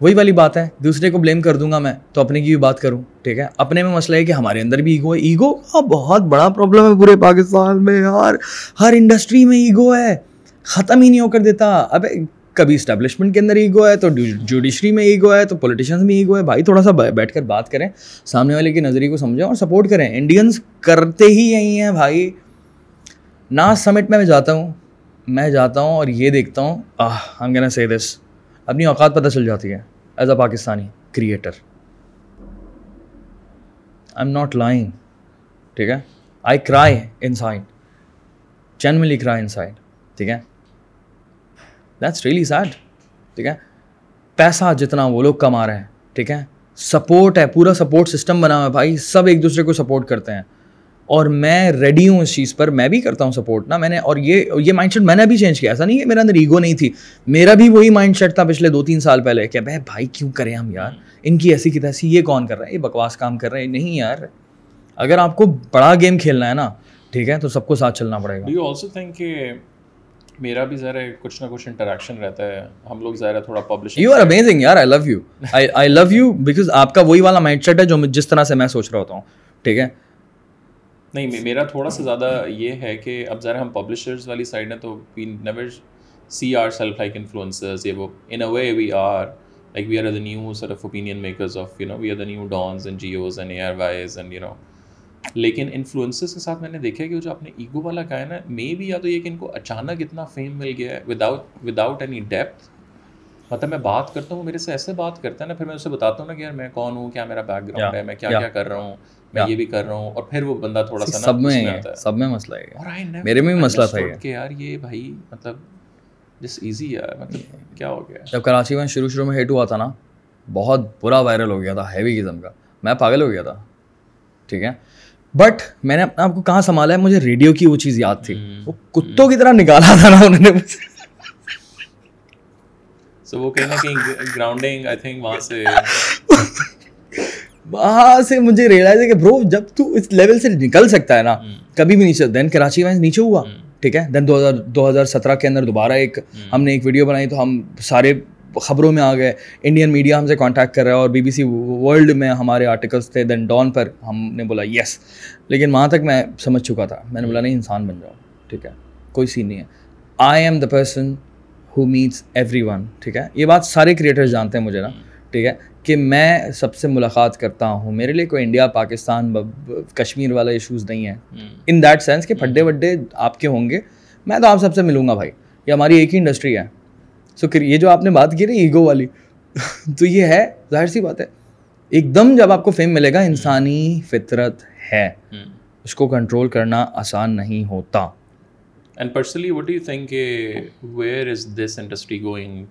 S1: وہی والی بات ہے، دوسرے کو بلیم کر دوں گا میں، تو اپنے کی بھی بات کروں، ٹھیک ہے؟ اپنے میں مسئلہ ہے کہ ہمارے اندر بھی ایگو ہے۔ ایگو کا بہت بڑا پرابلم ہے پورے پاکستان میں یار۔ ہر انڈسٹری میں ایگو ہے۔ ختم ہی نہیں ہو کر دیتا۔ اب کبھی اسٹیبلشمنٹ کے اندر ایگو ہے، تو جوڈیشری میں ایگو ہے، تو پولیٹیشنس میں ایگو ہے۔ بھائی، تھوڑا سا بیٹھ کر بات کریں۔ سامنے والے کی نظریے کو سمجھیں اور سپورٹ کریں۔ انڈینس کرتے ہی یہی ہیں بھائی۔ ناس سمٹ میں میں جاتا ہوں، میں جاتا ہوں اور یہ دیکھتا ہوں۔ آہ ہم کہنا سے دس اپنی اوقات پتہ چل جاتی ہے as a Pakistani creator I'm not not line ٹھیک ہے؟ آئی کرائی ان سائڈ جنملی کرائی ان سائڈ ٹھیک ہے؟ دیٹس ریئلی سیڈ ٹھیک ہے؟ پیسہ جتنا وہ لوگ کما رہے ہیں، ٹھیک ہے؟ سپورٹ ہے، پورا سپورٹ سسٹم بنا ہوا ہے بھائی، سب ایک دوسرے کو سپورٹ کرتے ہیں۔ اور میں ریڈی ہوں اس چیز پر میں بھی کرتا ہوں سپورٹ نا میں نے اور یہ یہ مائنڈ سیٹ میں نے بھی چینج کیا۔ ایسا نہیں کہ میرے اندر ایگو نہیں تھی میرا بھی وہی مائنڈ سیٹ تھا پچھلے دو تین سال پہلے کہ بھائی بھائی کیوں کریں ہم یار؟ ان کی ایسی کی تیسی یہ کون کر رہا ہے؟ یہ بکواس کام کر رہے ہیں نہیں یار اگر آپ کو بڑا گیم کھیلنا ہے نا ٹھیک ہے تو سب کو ساتھ چلنا پڑے
S2: گا۔ میرا بھی ذرا کچھ نہ کچھ انٹریکشن رہتا ہے۔ ہم لوگ ذرا تھوڑا پبلش
S1: یو آر امیزنگ یار I love you I love you because آپ کا وہی والا مائنڈ سیٹ ہے جو جس طرح سے میں سوچ رہا ہوتا ہوں۔ ٹھیک ہے؟
S2: نہیں میرا تھوڑا سا زیادہ یہ ہے کہ اب ذرا ہم پبلشرز والی سائڈ ہیں تو we never see our self like influencers یہ وہ in a way we are like we are the new sir of opinion makers of you know we are the new Dawns and Geos and A R Ys and you know لیکن influences کے ساتھ میں نے دیکھا کہ جو آپ نے ایگو والا کہا ہے نا مے بھی یا تو یہ کہ ان کو اچانک اتنا فیم مل گیا ہے وداؤٹ وداؤٹ اینی ڈیپتھ مطلب میں بات کرتا ہوں میرے سے ایسے بات کرتا ہے نا پھر میں اسے بتاتا ہوں نا کہ یار میں کون ہوں کیا میرا بیک گراؤنڈ ہے میں کیا کیا کر رہا ہوں۔ میں یہ بھی کر رہا ہوں اور پھر وہ بندہ تھوڑا سا
S1: سب میں سب میں مسئلہ ہے۔ میرے میں بھی مسئلہ تھا
S2: کہ یار یہ بھائی مطلب جس ایزی ہے مطلب کیا ہو گیا؟
S1: جب کراچی میں شروع شروع میں ہیٹ ہوا تھا نا بہت برا وائرل ہو گیا تھا ہیوی قسم کا۔ میں پاگل ہو گیا تھا۔ ٹھیک ہے؟ بٹ میں نے اپنے آپ کو کہاں سنبھالا ہے؟ مجھے ریڈیو کی وہ چیز یاد تھی۔ وہ کتوں کی طرح نکالا تھا نا انہوں نے
S2: سو وہ کہیں نہ کہیں گراؤنڈنگ آئی تھنک وہاں سے۔
S1: وہاں سے مجھے ریئلائز ہے کہ برو جب تو اس لیول سے نکل سکتا ہے نا کبھی بھی نیچے دین کراچی میں نیچے ہوا۔ ٹھیک ہے؟ دین دو ہزار دو ہزار سترہ کے اندر دوبارہ ایک ہم۔ نے ایک ویڈیو بنائی تو ہم سارے خبروں میں آ گئے۔ انڈین میڈیا ہم سے کانٹیکٹ کر رہا ہے اور بی بی سی ورلڈ میں ہمارے آرٹیکلس تھے۔ دین ڈان پر ہم نے بولا یس لیکن وہاں تک میں سمجھ چکا تھا۔ میں نے بولا نہیں انسان بن جاؤ۔ ٹھیک ہے؟ کوئی سین نہیں ہے۔ I am the person who meets everyone ٹھیک ہے؟ یہ بات سارے کریٹرز جانتے ہیں مجھے نا۔ ٹھیک ہے کہ میں سب سے ملاقات کرتا ہوں میرے لیے کوئی انڈیا پاکستان کشمیر والا ایشوز نہیں ہے ان دیٹ سینس کہ پھڈے وڈے آپ کے ہوں گے میں تو آپ سب سے ملوں گا بھائی۔ یہ ہماری ایک ہی انڈسٹری ہے۔ سو یہ جو آپ نے بات کی نا ایگو والی تو یہ ہے ظاہر سی بات ہے۔ ایک دم جب آپ کو فیم ملے گا انسانی فطرت ہے۔ اس کو کنٹرول کرنا آسان نہیں ہوتا۔
S2: And personally what you think where is this industry going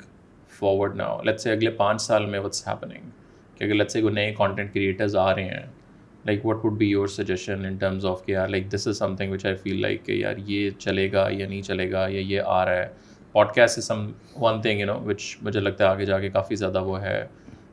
S2: forward now let say اگلے پانچ سال میں وٹس ہیپننگ کہ اگر لیٹ سے کوئی نئے کانٹینٹ کریٹرز آ رہے ہیں like what would be your suggestion in terms of کہ یار like this is something which I feel like کہ یار یہ چلے گا یا نہیں چلے گا یا یہ آ رہا ہے. Podcast is some one thing you know which مجھے لگتا ہے آگے جا کے کافی زیادہ وہ ہے.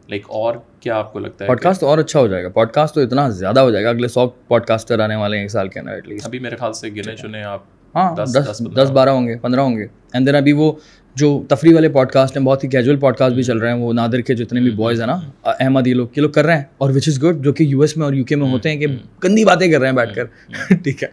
S2: لائک اور کیا آپ کو لگتا ہے
S1: پوڈ کاسٹ اور اچھا ہو جائے گا. پوڈ کاسٹ تو اتنا زیادہ ہو جائے گا. اگلے سو پوڈ کاسٹر آنے والے ہیں ایک سال کے اندر ایٹ لیسٹ
S2: ابھی میرے خیال سے گنے چنے آپ
S1: ہاں دس دس بارہ ہوں گے پندرہ ہوں گے. اینڈ دین ابھی وہ جو تفریح والے پوڈ کاسٹ ہیں، بہت ہی کیجول پوڈ کاسٹ بھی چل رہے ہیں۔ وہ نادر کے جتنے بھی بوائز ہیں نا، احمد، یہ لوگ یہ لوگ کر رہے ہیں۔ اور وچ از گڈ جو کہ یو ایس میں اور یو کے میں ہوتے ہیں کہ گندی باتیں کر رہے ہیں بیٹھ کر۔ ٹھیک ہے۔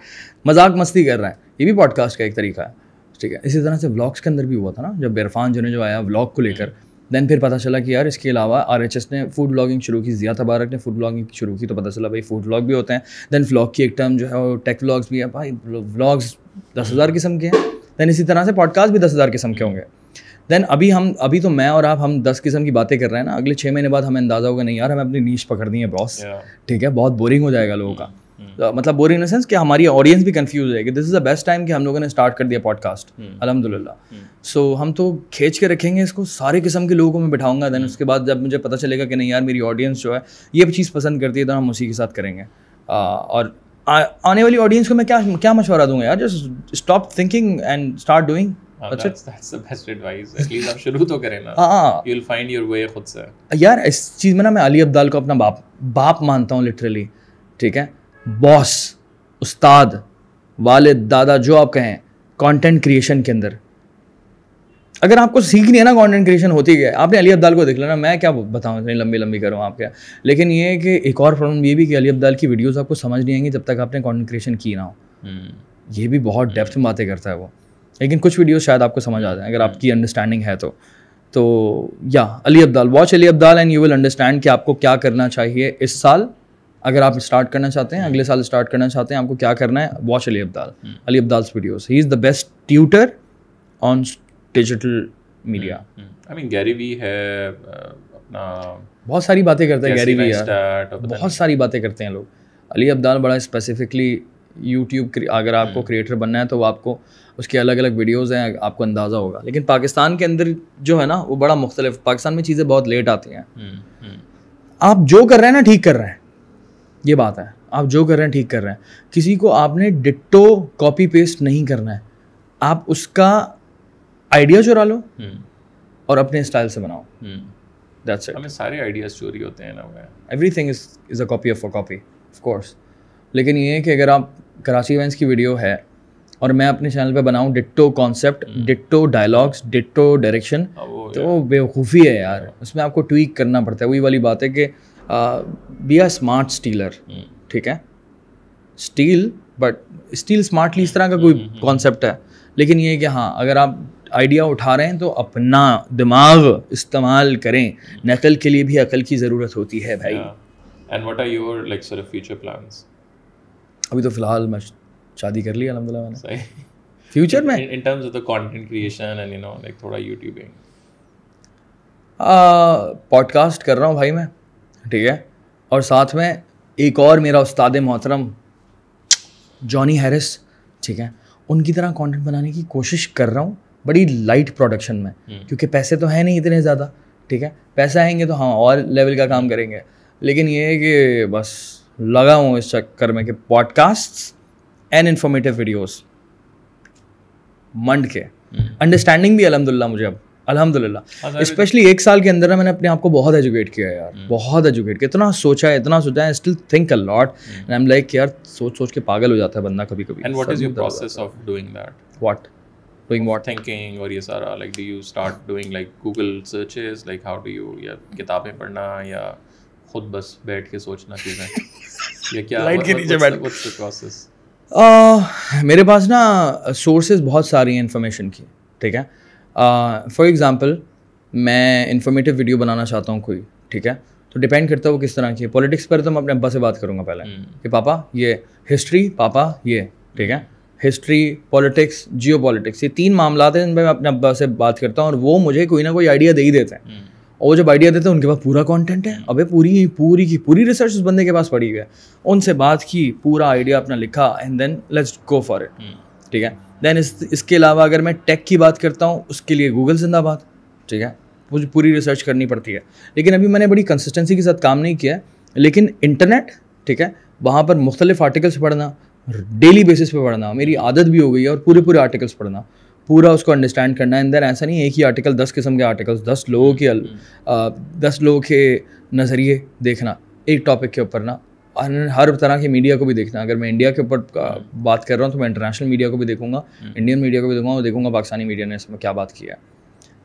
S1: مذاق مستی کر رہے ہیں۔ یہ بھی پوڈ کاسٹ کا ایک طریقہ ہے۔ ٹھیک ہے۔ اسی طرح سے بلاگس کے اندر بھی ہوا تھا نا، جب عرفان جو نے جو آیا بلاگ کو لے کر دین پھر پتہ چلا کہ یار اس کے علاوہ آر ایچ ایس نے فوڈ بلاگنگ شروع کی ضیاء تبارک نے فوڈ بلاگنگ شروع کی تو پتہ چلا بھائی فوڈ بلاگ بھی ہوتے ہیں۔ دین فلاگ کی ایک ٹرم جو ہے وہ ٹیک بلاگس بھی ہے بھائی بلاگس دس ہزار قسم کے ہیں۔ دین اسی طرح سے پوڈ کاسٹ بھی دس ہزار قسم کے ہوں گے۔ دین ابھی ہم ابھی تو میں اور آپ ہم دس قسم کی باتیں کر رہے ہیں نا۔ اگلے چھ مہینے بعد ہمیں اندازہ ہوگا نہیں یار ہمیں اپنی نیچ پکڑنی ہے باس ٹھیک ہے بہت بورنگ ہو جائے گا لوگوں کا۔ مطلب بورنگ ان سینس کہ ہماری آڈینس بھی کنفیوز ہے کہ دس از دا بیسٹ ٹائم کہ ہم لوگوں نے اسٹارٹ کر دیا پوڈ کاسٹ الحمد للہ سو ہم تو کھینچ کے رکھیں گے اس کو سارے قسم کے لوگوں کو میں بٹھاؤں گا۔ دین اس کے بعد جب مجھے پتہ چلے گا کہ نہیں یار میری آڈینس جو ہے یہ چیز پسند کرتی ہے تو ہم اسی کے ساتھ کریں گے۔ اور آنے والی آڈینس کو میں کیا کیا مشورہ دوں گا یار؟ Just stop thinking and start doing یار اس چیز میں نا میں علی عبدال کو اپنا باپ باپ مانتا ہوں لٹرلی ٹھیک ہے؟ باس استاد والد دادا جو آپ کہیں کانٹینٹ کریشن کے اندر. اگر آپ کو سیکھنی ہے نا کانٹینٹ کریشن ہوتی ہے آپ نے علی عبدال کو دیکھ لینا میں کیا بتاؤں اتنی لمبی لمبی کروں آپ کیا لیکن یہ کہ ایک اور پرابلم یہ بھی کہ علی عبدال کی ویڈیوز آپ کو سمجھ نہیں آئیں گی جب تک آپ نے کانٹینٹ کریشن کی نہ ہو۔ یہ بھی بہت ڈیپتھ میں باتیں کرتا ہے وہ۔ لیکن کچھ ویڈیوز شاید آپ کو سمجھ آ جائیں اگر آپ کی انڈرسٹینڈنگ ہے تو۔ تو یا Ali Abdaal watch Ali Abdaal and you will understand کہ آپ کو کیا کرنا چاہیے اس سال۔ اگر آپ اسٹارٹ کرنا چاہتے ہیں اگلے سال اسٹارٹ کرنا چاہتے ہیں آپ کو کیا کرنا ہے؟ Watch Ali Abdaal Ali Abdaal's videos he is the best tutor on digital media
S2: Gary V ہے اپنا
S1: بہت ساری باتیں کرتے ہیں گیری وی بہت ساری باتیں کرتے ہیں لوگ. علی عبدال بڑا اسپیسیفکلی یوٹیوب اگر آپ کو کریٹر بننا ہے تو وہ آپ کو اس کے الگ الگ ویڈیوز ہیں آپ کو اندازہ ہوگا. لیکن پاکستان کے اندر جو ہے نا وہ بڑا مختلف پاکستان میں چیزیں بہت لیٹ آتی ہیں. آپ جو کر رہے ہیں نا ٹھیک کر رہے ہیں. یہ بات ہے. آپ جو کر رہے ہیں ٹھیک کر رہے ہیں. کسی کو آپ نے ڈٹو کاپی پیسٹ نہیں کرنا ہے. آپ اس کا آئیڈیا چورا لو اور اپنے اسٹائل سے بناؤ۔
S2: سارے آئیڈیاز چوری ہوتے ہیں نا
S1: everything is is a copy of copy of course لیکن یہ ہے کہ اگر آپ کراچی ایونٹس کی ویڈیو ہے اور میں اپنے چینل پہ بناؤں ditto concept ditto dialogues ditto direction تو بےوقوفی ہے۔ یار۔ اس میں آپ کو ٹویک کرنا پڑتا ہے۔ وہی والی بات ہے کہ بی اے اسمارٹ اسٹیلر ٹھیک ہے؟ اسٹیل بٹ اسٹیل اسمارٹلی اس طرح کا کوئی کانسیپٹ ہے۔ لیکن یہ کہ ہاں اگر آپ آئیڈیا اٹھا رہے ہیں تو اپنا دماغ استعمال کریں۔ نقل کے لیے بھی عقل کی ضرورت ہوتی ہے بھائی۔ ابھی تو فی الحال میں شادی کر لی الحمد للہ میں نے۔ فیوچر میں؟ پوڈ کاسٹ کر رہا ہوں بھائی میں ٹھیک ہے۔ اور ساتھ میں ایک اور میرا استاد محترم جانی ہیرس ٹھیک ہے۔ ان کی طرح کانٹینٹ بنانے کی کوشش کر رہا ہوں۔ بڑی لائٹ پروڈکشن میں۔ کیونکہ پیسے تو ہیں نہیں اتنے زیادہ ٹھیک ہے؟ پیسے آئیں گے تو ہاں اور لیول کا کام کریں گے۔ لیکن یہ ہے کہ بس لگا ہوں اس چکر میں کہ podcast and informative videos منڈ کے۔ انڈرسٹینڈنگ بھی الحمد للہ مجھے اب الحمد للہ اسپیشلی ایک سال کے اندر میں نے اپنے آپ کو بہت ایجوکیٹ کیا یار۔ بہت ایجوکیٹ کیا۔ اتنا سوچا ہے اتنا سوچا ہے still think a lot and am like یار سوچ سوچ کے پاگل ہو جاتا ہے بندہ کبھی کبھی۔
S2: And what is your process of doing that
S1: what doing what
S2: thinking اور یہ سارا like do you start doing like Google searches like how do you یا کتابیں پڑھنا یا خود بس بیٹھ کے سوچنا چیزیں یا کیا پروسیس
S1: میرے پاس نا سورسز بہت ساری ہیں انفارمیشن کی ٹھیک ہے فار ایگزامپل میں انفارمیٹیو ویڈیو بنانا چاہتا ہوں کوئی ٹھیک ہے تو ڈپینڈ کرتا ہے وہ کس طرح کی پالیٹکس پر تو میں اپنے ابا سے بات کروں گا پہلے کہ پاپا یہ ہسٹری پاپا یہ ٹھیک ہے ہسٹری پالیٹکس جیو پالیٹکس یہ تین معاملات ہیں جن پہ میں اپنے ابا سے بات کرتا ہوں اور وہ مجھے کوئی نہ کوئی آئیڈیا دے ہی دیتے ہیں۔ اور وہ جب آئیڈیا دیتے ہیں ان کے پاس پورا کانٹینٹ ہے۔ ابھی پوری پوری کی پوری ریسرچ اس بندے کے پاس پڑی ہوئی ہے۔ ان سے بات کی پورا آئیڈیا اپنا لکھا and then let's go for it ٹھیک ہے؟ دین اس اس کے علاوہ اگر میں ٹیک کی بات کرتا ہوں اس کے لیے گوگل زندہ باد۔ ٹھیک ہے؟ مجھے پوری ریسرچ کرنی پڑتی ہے۔ لیکن ابھی میں نے بڑی کنسسٹنسی کے ساتھ کام نہیں کیا ہے لیکن انٹرنیٹ ٹھیک ہے؟ وہاں پر مختلف آرٹیکلس پڑھنا ڈیلی بیسس پہ پڑھنا میری عادت بھی ہو گئی ہے اور پورے پورے آرٹیکلس پڑھنا۔ پورا اس کو انڈرسٹینڈ کرنا۔ ہے اندر ایسا نہیں ایک ہی آرٹیکل دس قسم کے آرٹیکلس دس لوگوں کے دس لوگوں کے نظریے دیکھنا ایک ٹاپک کے اوپر نا۔ ہر طرح کی میڈیا کو بھی دیکھنا۔ اگر میں انڈیا کے اوپر بات کر رہا ہوں تو میں انٹرنیشنل میڈیا کو بھی دیکھوں گا انڈین میڈیا کو بھی دیکھوں گا اور دیکھوں گا پاکستانی میڈیا نے اس میں کیا بات کیا ہے۔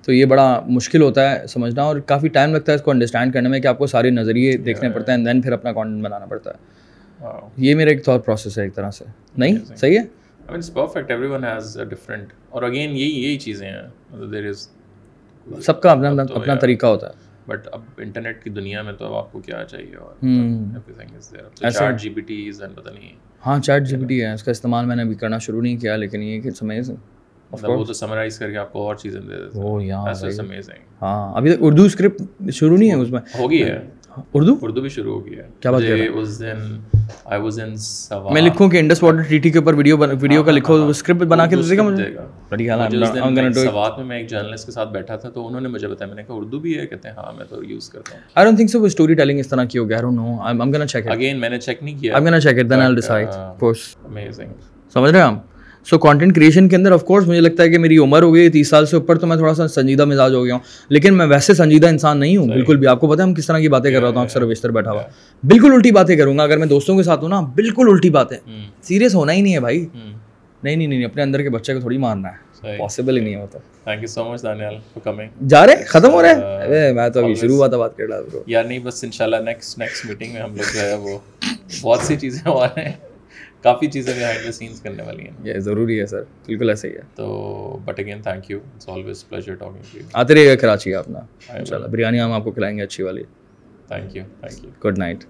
S1: تو یہ بڑا مشکل ہوتا ہے سمجھنا اور کافی ٹائم لگتا ہے اس کو انڈرسٹینڈ کرنے میں کہ آپ کو سارے نظریے دیکھنے پڑتے ہیں دین پھر اپنا کانٹینٹ بنانا پڑتا ہے۔ یہ میرا ایک تھاٹ پروسیس ہے ایک طرح سے۔ نہیں؟ صحیح ہے؟
S2: Perfect everyone has different اور اگین یہی یہی چیزیں ہیں۔ مطلب دیر از
S1: سب کا اپنا اپنا طریقہ ہوتا ہے۔
S2: بٹ اب انٹرنیٹ کی دنیا میں تو اب آپ کو کیا چاہیے اور chat G P Ts and پتہ نہیں۔
S1: ہاں چیٹ جی پی ٹی ہے۔ اس کا استعمال میں نے ابھی کرنا شروع نہیں کیا لیکن یہ کہ امیزنگ
S2: مطلب وہ تو سمرائز کر کے آپ کو اور چیزیں دے دیتے
S1: وہ یہاں
S2: امیزنگ
S1: ہاں ابھی تک اردو اسکرپٹ شروع نہیں ہے اس میں۔
S2: ہوگی ہے۔
S1: اردو؟
S2: اردو بھی شروع ہو گیا ہے۔
S1: کیا بات کر
S2: رہے اس دن آئی واز ان سوا
S1: میں لکھوں کہ انڈس واٹر ٹی ٹی کے اوپر ویڈیو ویڈیو کا لکھو اسکرپٹ بنا کے دے گا مجھے؟ بڑی حال
S2: سوات میں میں ایک جرنلسٹ کے ساتھ بیٹھا تھا تو انہوں نے مجھے بتایا میں نے کہا اردو بھی ہے؟ کہتے ہیں ہاں میں تو یوز کرتا ہوں۔
S1: آئی ڈونٹ تھنک سو وہ اسٹوری ٹیلنگ اس طرح کی ہو گیا I don't know am gonna check it
S2: again میں نے چیک نہیں کیا۔
S1: Am gonna check it then I will decide of course
S2: amazing
S1: سمجھ رہے ہیں ہم؟ سو کانٹینٹ کریشن کے اندر آف کورس مجھے لگتا ہے کہ میری عمر ہو گئی تیس سال سے اوپر تو میں تھوڑا سا سنجیدہ مزاج ہو گیا ہوں۔ لیکن میں ویسے سنجیدہ انسان نہیں ہوں بالکل بھی۔ آپ کو پتا ہے ہم کس طرح کی باتیں کر رہا ہوں اکثر و بیشتر بیٹھا ہوا۔ بالکل الٹی باتیں کروں گا۔ اگر میں دوستوں کے ساتھ ہوں نا بالکل الٹی باتیں۔ سیریس ہونا ہی نہیں ہے بھائی۔ نہیں نہیں نہیں اپنے اندر کے بچے کو تھوڑی مارنا ہے۔ پاسبل ہی نہیں ہوتا
S2: thank you so much Daniyal for coming
S1: جا رہے ختم ہو رہے ہیں؟ میں تو ابھی شروع ہوا تھا بات کر رہا برو
S2: یار نہیں بس انشاءاللہ نیکسٹ نیکسٹ میٹنگ میں ہم لوگ جو ہے وہ بہت سی چیزیں ہوا رہے ہیں کافی چیزیں بہائنڈ دا سینس کرنے والی ہیں۔
S1: یہ ضروری ہے سر بالکل ایسا ہی ہے۔
S2: تو but again thank you it's always pleasure talking to you
S1: آتے رہیے گا کراچی اپنا ان شاء اللہ بریانی ہم آپ کو کھلائیں گے اچھی والی۔
S2: Thank you thank you
S1: good night